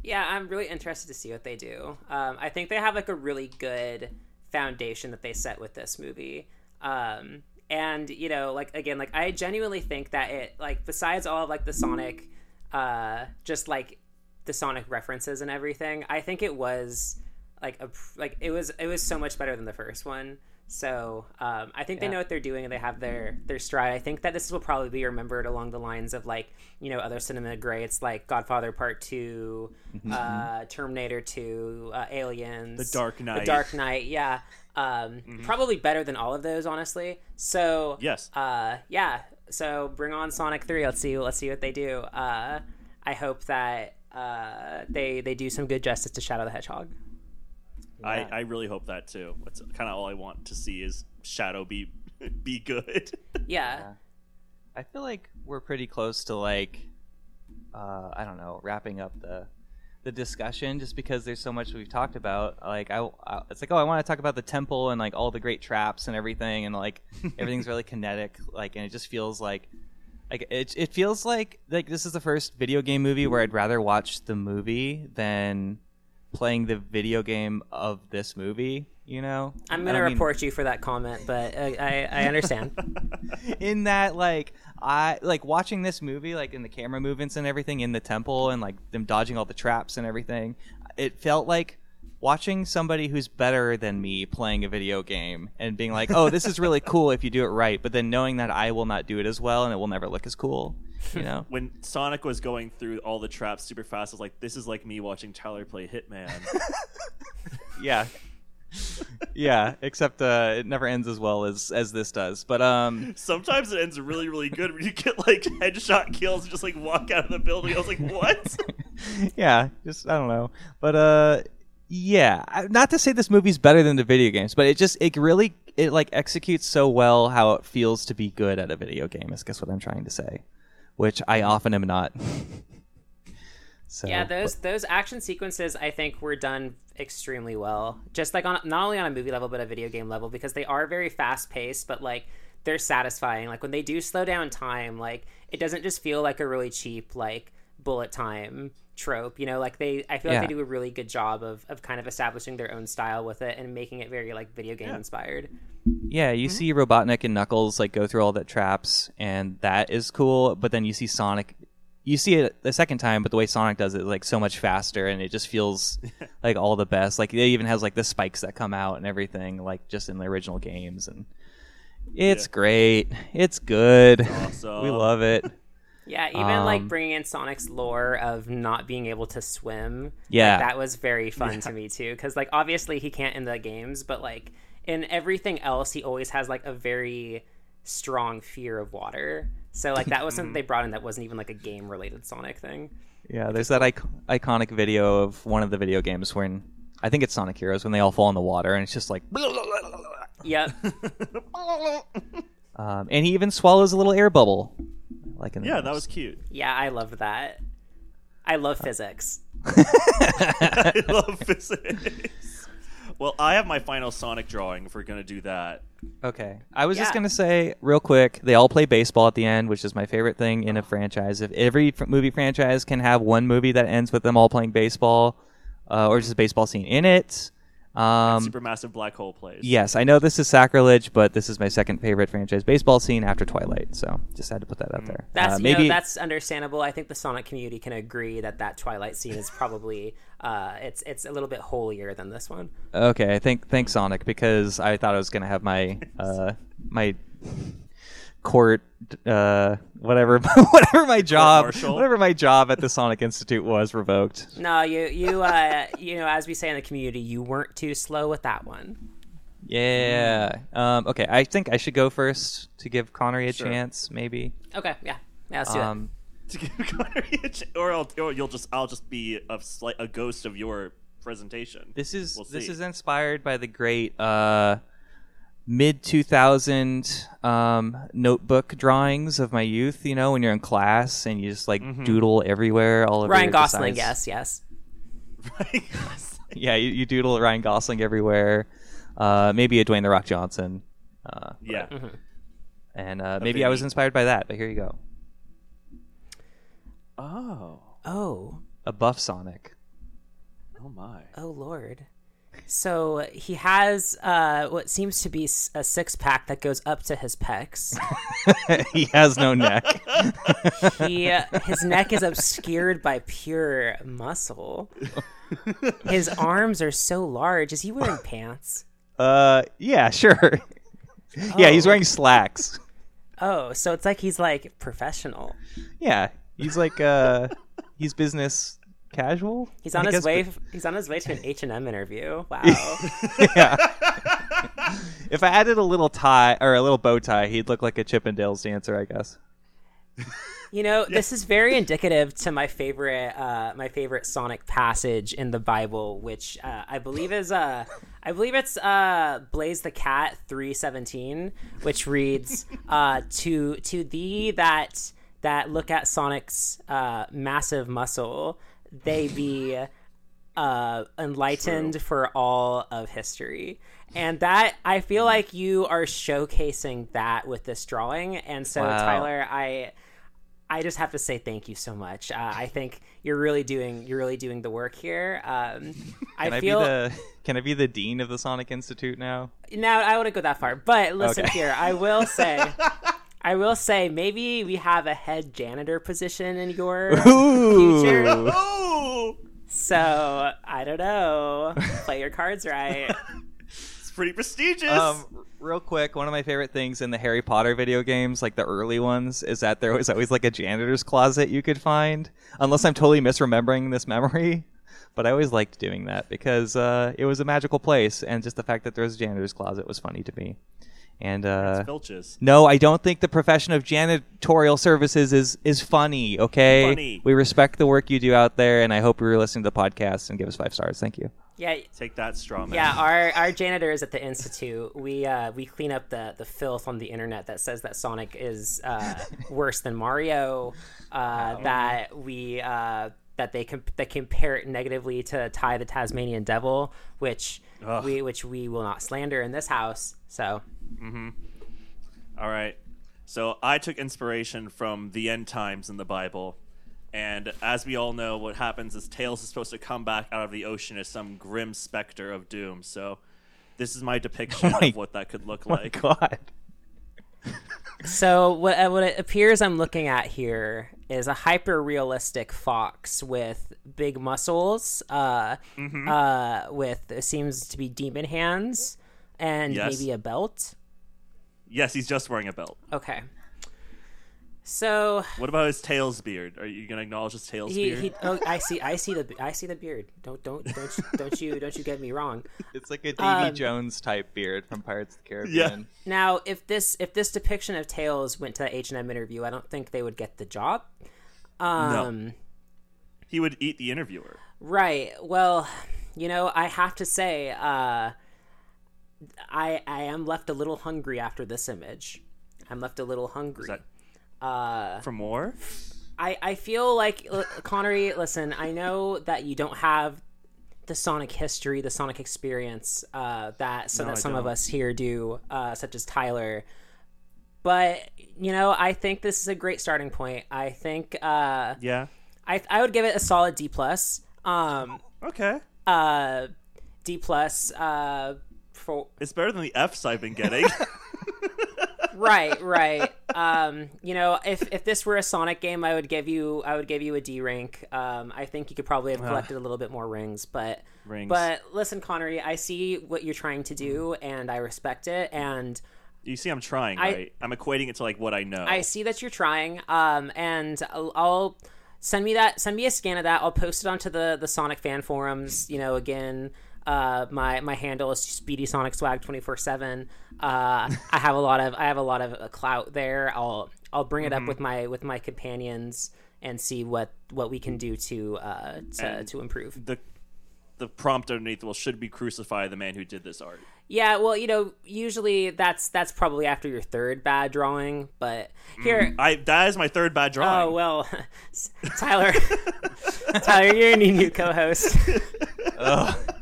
Yeah, I'm really interested to see what they do. Um, I think they have like a really good foundation that they set with this movie. Um, and you know, like again, like I genuinely think that it like besides all of like the Sonic, uh, just like the Sonic references and everything, I think it was like a like it was it was so much better than the first one. So um, I think they Yeah. know what they're doing and they have their their stride. I think that this will probably be remembered along the lines of like you know other cinema greats like Godfather Part 2 uh, Terminator Two, uh, Aliens, The Dark Knight. The Dark Knight. Yeah, um, probably better than all of those, honestly. So Yes. uh, yeah. So bring on Sonic Three. Let's see. Let's see what they do. Uh, I hope that uh, they they do some good justice to Shadow the Hedgehog. I, I really hope that too. That's kind of all I want to see is Shadow be be good. Yeah. I feel like we're pretty close to like, uh, I don't know, wrapping up the the discussion just because there's so much we've talked about. Like I, I it's like oh I want to talk about the temple and like all the great traps and everything and like everything's really kinetic like and it just feels like like it it feels like like this is the first video game movie where I'd rather watch the movie than playing the video game of this movie. You know, I'm gonna don't mean- report you for that comment, but I I understand. in that like I like watching this movie like in the camera movements and everything in the temple and like them dodging all the traps and everything. It felt like watching somebody who's better than me playing a video game and being like, "Oh, this is really cool if you do it right," but then knowing that I will not do it as well and it will never look as cool, you know. when Sonic was going through all the traps super fast, I was like, this is like me watching Tyler play Hitman. yeah. yeah, except uh, it never ends as well as as this does. But um Sometimes it ends really, really good when you get like headshot kills and just like walk out of the building. I was like, what? yeah, just I don't know, but uh, yeah. Not to say this movie's better than the video games, but it just it really it like executes so well how it feels to be good at a video game. Is guess what I'm trying to say, which I often am not. so Yeah, those those action sequences I think were done extremely well. Just like on not only on a movie level but a video game level because they are very fast paced, but like they're satisfying. Like when they do slow down time, like it doesn't just feel like a really cheap like bullet time trope. You know, like they I feel Yeah. like they do a really good job of of kind of establishing their own style with it and making it very like video game Yeah. inspired. Yeah, you mm-hmm. see Robotnik and Knuckles like go through all the traps, and that is cool. But then you see Sonic, you see it the second time, but the way Sonic does it like so much faster, and it just feels like all the best. Like it even has like the spikes that come out and everything, like just in the original games, and it's Yeah. great. It's good. Awesome. we love it. Yeah, even like Um, bringing in Sonic's lore of not being able to swim. Yeah. like, that was very fun to me too. Because like obviously he can't in the games, but like in everything else, he always has like a very strong fear of water. So like that was something they brought in that wasn't even like a game related Sonic thing. Yeah, there's that ic- iconic video of one of the video games when I think it's Sonic Heroes when they all fall in the water, and it's just like. Yep. Um, and he even swallows a little air bubble, like in the Yeah, that was cute. yeah, I loved that. I love physics. I love physics. Well, I have my final Sonic drawing if we're gonna do that. Okay. I was just going to say real quick, they all play baseball at the end, which is my favorite thing in a franchise. If every fr- movie franchise can have one movie that ends with them all playing baseball uh, or just a baseball scene in it. Um, Supermassive black hole plays. yes, I know this is sacrilege, but this is my second favorite franchise baseball scene after Twilight. So just had to put that out there. That's Uh, you maybe know that's understandable. I think the Sonic community can agree that that Twilight scene is probably uh, it's it's a little bit holier than this one. Okay, I think thanks Sonic because I thought I was gonna have my uh my court uh whatever whatever my job whatever my job at the Sonic Institute was revoked. No, you you uh you know as we say in the community, you weren't too slow with that one. Yeah. Um okay, I think I should go first to give Konnery a Sure. chance, maybe. Okay, yeah, yeah, let's do it. Um To give Konnery a ch- or, I'll, or you'll just I'll just be a slight a ghost of your presentation. This is We'll this is inspired by the great uh, mid two thousand um, notebook drawings of my youth. You know, when you're in class and you just like Mm-hmm. doodle everywhere, all over. Ryan your Gosling, decides- yes, yes. Right? Yeah, you, you doodle Ryan Gosling everywhere. Uh, maybe a Dwayne the Rock Johnson. Uh, yeah. and uh, maybe I was inspired by that. But here you go, Oh. Oh, a buff Sonic. Oh my. oh Lord. So he has uh, what seems to be a six pack that goes up to his pecs. he has no neck. He his neck is obscured by pure muscle. His arms are so large. Is he wearing pants? uh, yeah, sure. yeah, he's Oh. wearing slacks. Oh, so it's like he's like professional. Yeah, he's like uh, he's business casual. He's on I his guess, way. but- He's on his way to an H and M interview. Wow. yeah. if I added a little tie or a little bow tie, he'd look like a Chippendales dancer, I guess. You know, this is very indicative to my favorite, uh, my favorite Sonic passage in the Bible, which uh, I believe is, uh, I believe it's uh, Blaze the Cat three seventeen, which reads, uh, "To to thee that that look at Sonic's uh, massive muscle, they be uh, enlightened for all of history." And that I feel like you are showcasing that with this drawing, and so Wow. Tyler, I. I just have to say thank you so much. Uh, I think you're really doing you're really doing the work here. Um, I Can I, feel be the Can I be the dean of the Sonic Institute now? now I wouldn't go that far, but listen Okay. here. I will say, I will say maybe we have a head janitor position in your future. Oh, So I don't know. Play your cards right. it's pretty prestigious. Um, real quick, one of my favorite things in the Harry Potter video games, like the early ones, is that there was always like a janitor's closet you could find. Unless I'm totally misremembering this memory, but I always liked doing that because uh, it was a magical place, and just the fact that there was a janitor's closet was funny to me. And uh, Filches. no, I don't think the profession of janitorial services is is funny. Okay, Funny. we respect the work you do out there, and I hope you were listening to the podcast and give us five stars. Thank you. Yeah, Take that, straw man. yeah. Our our janitors at the institute, we uh, we clean up the the filth on the internet that says that Sonic is uh, worse than Mario. Uh, That we uh, that they comp- that compare it negatively to Ty the Tasmanian Devil, which Ugh. we which we will not slander in this house. So All right. So I took inspiration from the end times in the Bible. And as we all know, what happens is Tails is supposed to come back out of the ocean as some grim specter of doom. So this is my depiction Oh my- of what that could look Oh my like. god. So what uh, what it appears I'm looking at here is a hyper realistic fox with big muscles, uh, Mm-hmm. uh, with it seems to be demon hands and Yes. maybe a belt. yes, he's just wearing a belt. Okay. So What about his tails beard? Are you gonna acknowledge his tails he, beard? he oh I see I see the I see the beard. Don't don't don't don't you don't you get me wrong. It's like a Davy Um, Jones type beard from Pirates of the Caribbean. Now, if this if this depiction of Tails went to the H and M interview, I don't think they would get the job. Um, He would eat the interviewer. Right. Well, you know, I have to say, uh, I I am left a little hungry after this image. I'm left a little hungry. that- uh, For more? I I feel like Konnery. Listen, I know that you don't have the Sonic history, the Sonic experience uh, that so No, that I some of don't. us here do, uh, such as Tyler. But you know, I think this is a great starting point. I think uh, Yeah. I I would give it a solid D plus. Um, Okay. uh D plus uh for It's better than the Fs I've been getting. right right um you know if if this were a Sonic game I would give you I would give you a D rank um I think you could probably have collected a little bit more rings but Rings. but listen Konnery I see what you're trying to do and I respect it and you see, I'm trying, I- right? I'm equating it to like what I know. I see that you're trying um and I'll, I'll send me that send me a scan of that I'll post it onto the the Sonic fan forums you know again uh my my handle is speedy sonic swag 24 7 uh i have a lot of i have a lot of uh, clout there i'll i'll bring it Mm-hmm. up with my with my companions and see what what we can do to uh to, to improve the the prompt underneath will should be crucify the man who did this art. yeah well you know usually that's that's probably after your third bad drawing but here I that is my third bad drawing. Oh well, Tyler. Tyler, you're a new, new co-host. Ugh.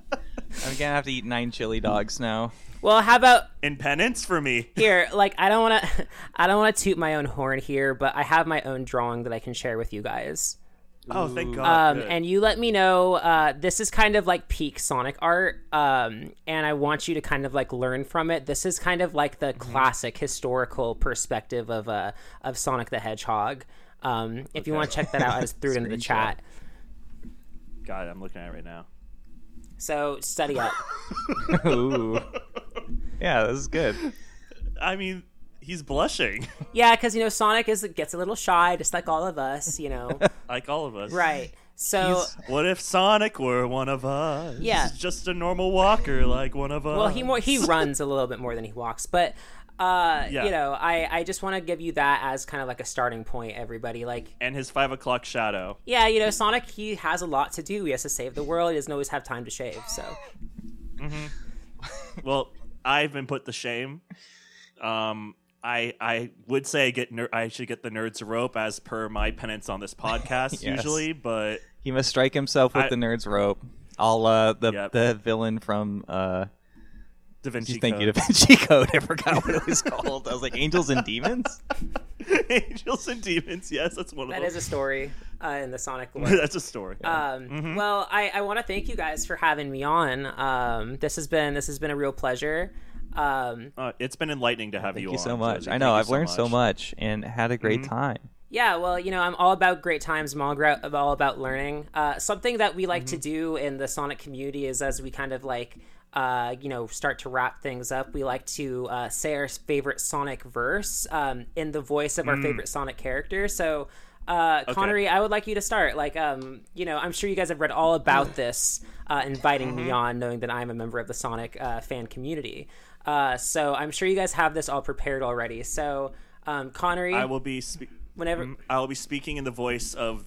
I'm gonna have to eat nine chili dogs now. Well, how about In penance for me. here? Like, I don't want to, I don't want to toot my own horn here, but I have my own drawing that I can share with you guys. Oh, thank God. Um, good. and you let me know. Uh, this is kind of like peak Sonic art, um, and I want you to kind of like learn from it. This is kind of like the classic historical perspective of uh, of Sonic the Hedgehog. Um, if you want to check that out, I just threw it into the chat. God, I'm looking at it right now. So study up. Ooh. Yeah, this is good. I mean, he's blushing, Yeah, because you know Sonic is gets a little shy, just like all of us. You know, like all of us. right? So, He's- What if Sonic were one of us? Yeah. Just a normal walker like one of us. well, he more he runs a little bit more than he walks, but uh, Yeah. you know, I I just want to give you that as kind of like a starting point. Everybody, like, and his five o'clock shadow. yeah, you know, Sonic he has a lot to do. He has to save the world. He doesn't always have time to shave. So, Well, I've been put to shame. Um, I I would say I get ner- I should get the nerds rope as per my penance on this podcast Yes. usually, but He must strike himself with I- the nerd's rope. All uh, the Yep. the villain from uh, Da Vinci thank you, Code. Da Vinci Code. I forgot what it was called. I was like Angels and Demons. Angels and Demons. Yes, that's one of them. is a story uh, in the Sonic lore. that's a story. Um, Mm-hmm. Well, I, I want to thank you guys for having me on. Um, this has been this has been a real pleasure. Um, Uh, it's been enlightening to have you on. Thank you, you on. so much. Josie. I know you I've learned so much. much and had a great time. yeah, well, you know, I'm all about great times. I'm all, gra- I'm all about learning. Uh, something that we like to do in the Sonic community is as we kind of like, uh, you know, start to wrap things up, we like to uh, say our favorite Sonic verse um, in the voice of our favorite Sonic character. So, uh, Konnery, I would like you to start. Like, um, you know, I'm sure you guys have read all about this, uh, inviting me on, knowing that I'm a member of the Sonic uh, fan community. Uh, so I'm sure you guys have this all prepared already. So, um, Konnery, I will be spe- whenever. I will be speaking in the voice of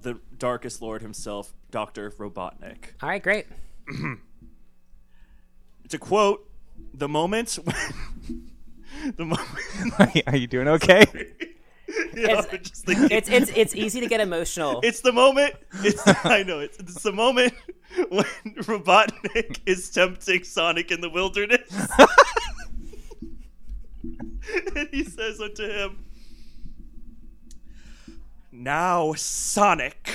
the Darkest Lord himself, Doctor Robotnik. All right, great. To quote, "The moment when the moment." Are you- Are you doing okay? Yeah, It's- I'm just thinking- It's it's it's easy to get emotional. It's the moment. It's I know it's, it's the moment when Robotnik is tempting Sonic in the wilderness. and he says unto him, Now, Sonic,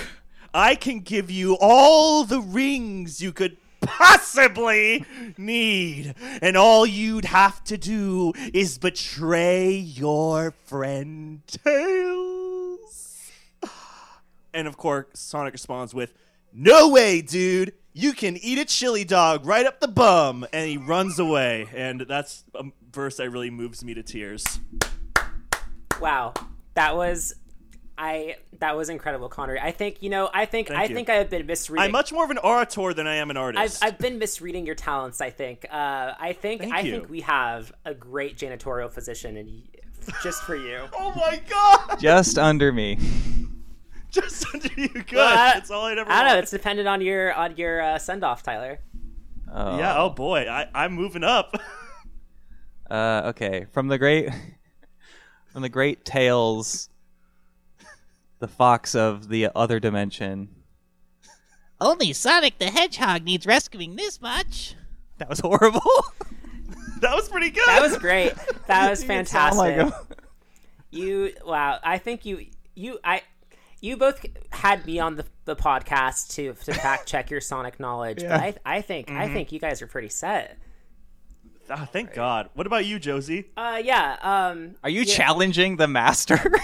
I can give you all the rings you could possibly need, and all you'd have to do is betray your friend Tails. And of course, Sonic responds with, No way, dude! You can eat a chili dog right up the bum! And he runs away. And that's a verse that really moves me to tears. Wow, that was I that was incredible, Konnery. I think you know. I think Thank I you. think I have been misreading. I'm much more of an orator than I am an I've, artist. I've been misreading your talents. I think. Uh, I think. Thank I you. think we have a great janitorial position, and just for you. oh my god! Just under me. Just under you, good. Well, I- That's all I'd ever I don't know. It's dependent on your on your uh, send off, Tyler. Oh. Yeah, oh boy, I, I'm moving up. Uh, okay, from the great, from the great tales, the fox of the other dimension. Only Sonic the Hedgehog needs rescuing this much. That was horrible. that was pretty good. That was great. That was You like fantastic. You wow. I think you you I. You both had me on the, the podcast to to fact check your Sonic knowledge, Yeah. but I I think I Mm-hmm. think you guys are pretty set. Ah, thank God. What about you, Josie? Uh, yeah. Um, Are you yeah. challenging the master?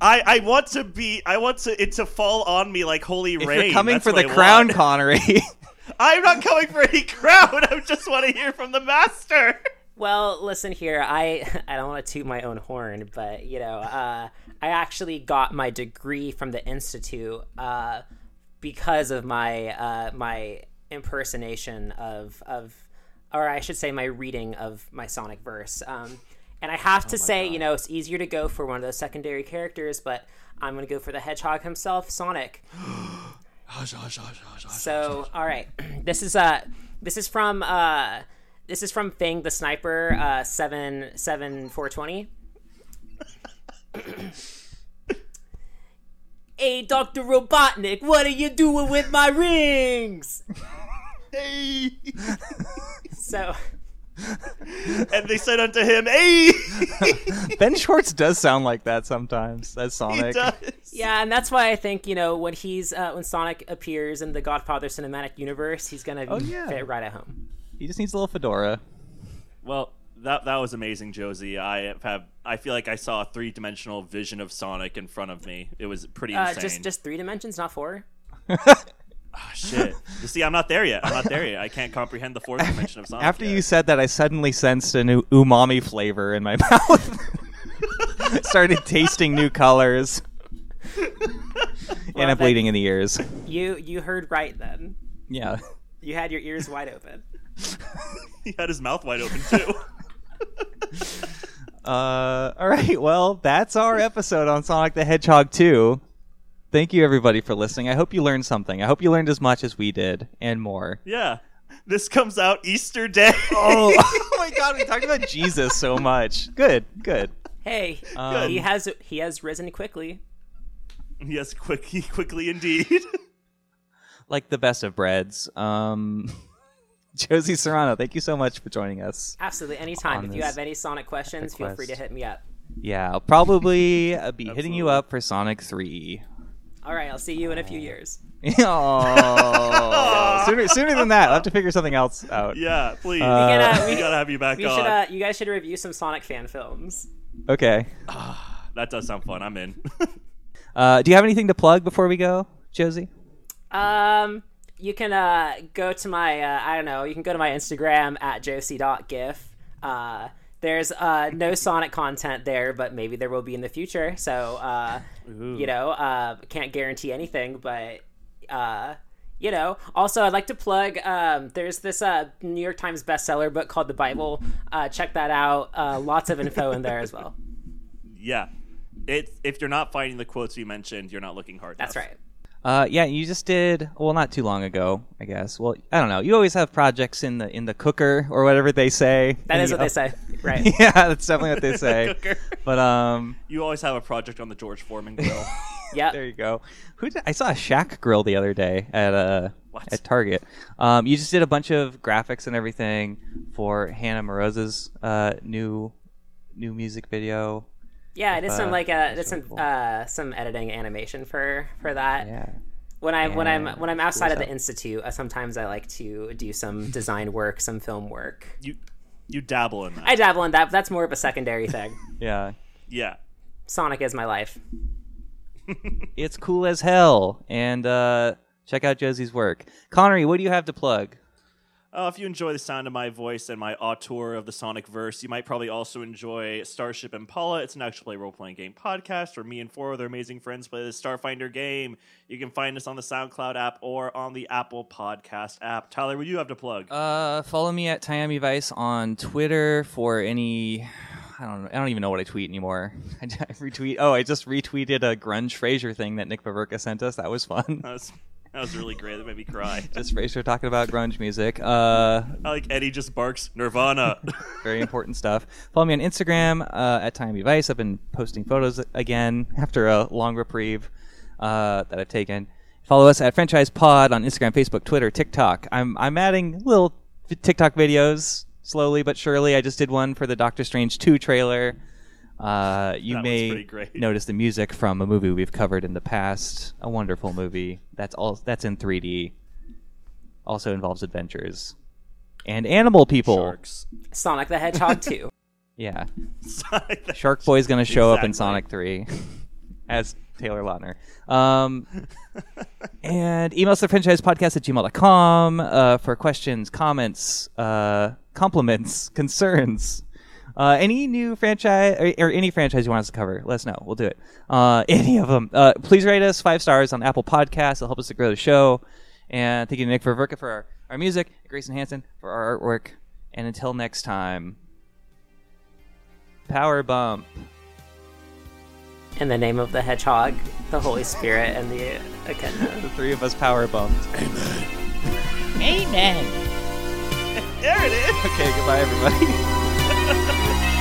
I, I want to be. I want to it to fall on me like holy if rain. you're coming That's for the I crown, want. Konnery. I'm not coming for any crown. I just want to hear from the master. Well, listen here. I I don't want to toot my own horn, but you know, uh, I actually got my degree from the institute uh, because of my uh, my impersonation of of, or I should say, my reading of my Sonic verse. Um, and I have to say, you know, it's easier to go for one of those secondary characters, but I'm going to go for the Hedgehog himself, Sonic. So, all right, this is uh, this is from uh, this is from Fang the Sniper, uh, seven seven four twenty. hey, Doctor Robotnik, what are you doing with my rings? Hey. So, and they said unto him, Hey. ben Schwartz does sound like that sometimes. As he Sonic. does. yeah, and that's why I think you know when he's uh, when Sonic appears in the Godfather cinematic universe, he's gonna Oh, yeah. fit right at home. He just needs a little fedora. Well, that that was amazing, Josie. I have. I feel like I saw a three dimensional vision of Sonic in front of me. It was pretty Uh, insane. just just three dimensions, not four. Ah, shit. You see, I'm not there yet. I'm not there yet. I can't comprehend the fourth dimension of Sonic. After yet. you said that, I suddenly sensed a new umami flavor in my mouth. Started tasting new colors. and I'm bleeding in the ears. You you heard right then. Yeah. You had your ears wide open. he had his mouth wide open too. Uh, all right. Well, that's our episode on Sonic the Hedgehog 2. Thank you, everybody, for listening. I hope you learned something. I hope you learned as much as we did and more. yeah. This comes out Easter Day. Oh, oh my God, we talked about Jesus so much. Good, good. Hey, Um, he has he has risen quickly. yes, quickly, quickly indeed. Like the best of breads. Um, Josie Serrano, thank you so much for joining us. Absolutely, anytime. If you have any Sonic questions, feel free to hit me up. Yeah, I'll probably uh, be hitting you up for Sonic 3. All right, I'll see you in a few years. oh, sooner, sooner than that. I'll have to figure something else out. yeah, please. Uh, We gotta- we we- gotta have you back We on. should, uh, you guys should review some Sonic fan films. Okay. That does sound fun. I'm in. Uh, do you have anything to plug before we go, Josie? Um, you can uh go to my uh, I don't know. You can go to my Instagram at josie.gif. Uh, there's uh no Sonic content there, but maybe there will be in the future. So uh, you know, uh, can't guarantee anything, but uh. You know, also I'd like to plug. Um, there's this uh, New York Times bestseller book called The Bible. Uh, check that out. Uh, lots of info in there as well. yeah. It, if you're not finding the quotes you mentioned, you're not looking hard That's enough. right. Uh, yeah, you just did. Well, not too long ago, I guess. Well, I don't know. You always have projects in the in the cooker or whatever they say. That And is you what they say, right? yeah, that's definitely what they say. Cooker. but um, You always have a project on the George Foreman grill. yeah, there you go. Who did, I saw a Shack Grill the other day at uh What? at Target. Um, you just did a bunch of graphics and everything for Hannah Moroza's uh new new music video. Yeah, I did some Uh, like uh, did some cool. uh, some editing animation for for that. Yeah. When I when I'm when I'm outside of the institute, uh, sometimes I like to do some design work, some film work. You you dabble in that. I dabble in that. That's more of a secondary thing. Yeah. yeah. Sonic is my life. It's cool as hell. And uh, check out Josie's work. Konnery, what do you have to plug? Uh, if you enjoy the sound of my voice and my auteur of the Sonic verse, you might probably also enjoy Starship Impala. It's an actual play role playing game podcast where me and four other amazing friends play the Starfinder game. You can find us on the SoundCloud app or on the Apple Podcast app. Tyler, what do you have to plug? Uh, follow me at Miami Vice on Twitter for any. I don't. I don't even know what I tweet anymore. I, I retweet. Oh, I just retweeted a grunge Frasier thing that Nick Baverka sent us. That was fun. that, was, that was really great. That made me cry. just Frasier talking about grunge music. Uh, I like Eddie just barks Nirvana. very important stuff. Follow me on Instagram uh, at Timey Vice. I've been posting photos again after a long reprieve uh, that I've taken. Follow us at Friendchise Pod on Instagram, Facebook, Twitter, TikTok. I'm I'm adding little TikTok videos slowly but surely. I just did one for the Doctor Strange 2 trailer. Uh, you That one's may pretty great. notice the music from a movie we've covered in the past. A wonderful movie. That's all. That's in 3D. Also involves adventures and animal people. Sharks. Sonic the Hedgehog 2. Yeah. Sonic the Shark Boy's gonna show up in Exactly. Sonic Three as Taylor Lautner. Um, and email us at friendchisepodcast at gmail.com uh, for questions, comments, uh, compliments, concerns. Uh, any new franchise or, or any franchise you want us to cover, let us know. We'll do it. Uh, any of them. Uh, please rate us five stars on Apple Podcasts. It'll help us to grow the show. And thank you to Nick Ververka for our, our music, Grayson Hanson for our artwork. And until next time, power bump. In the name of the Hedgehog, the Holy Spirit, and the Echidna. The three of us power bumped. Amen. There it is. Okay, goodbye, everybody. Música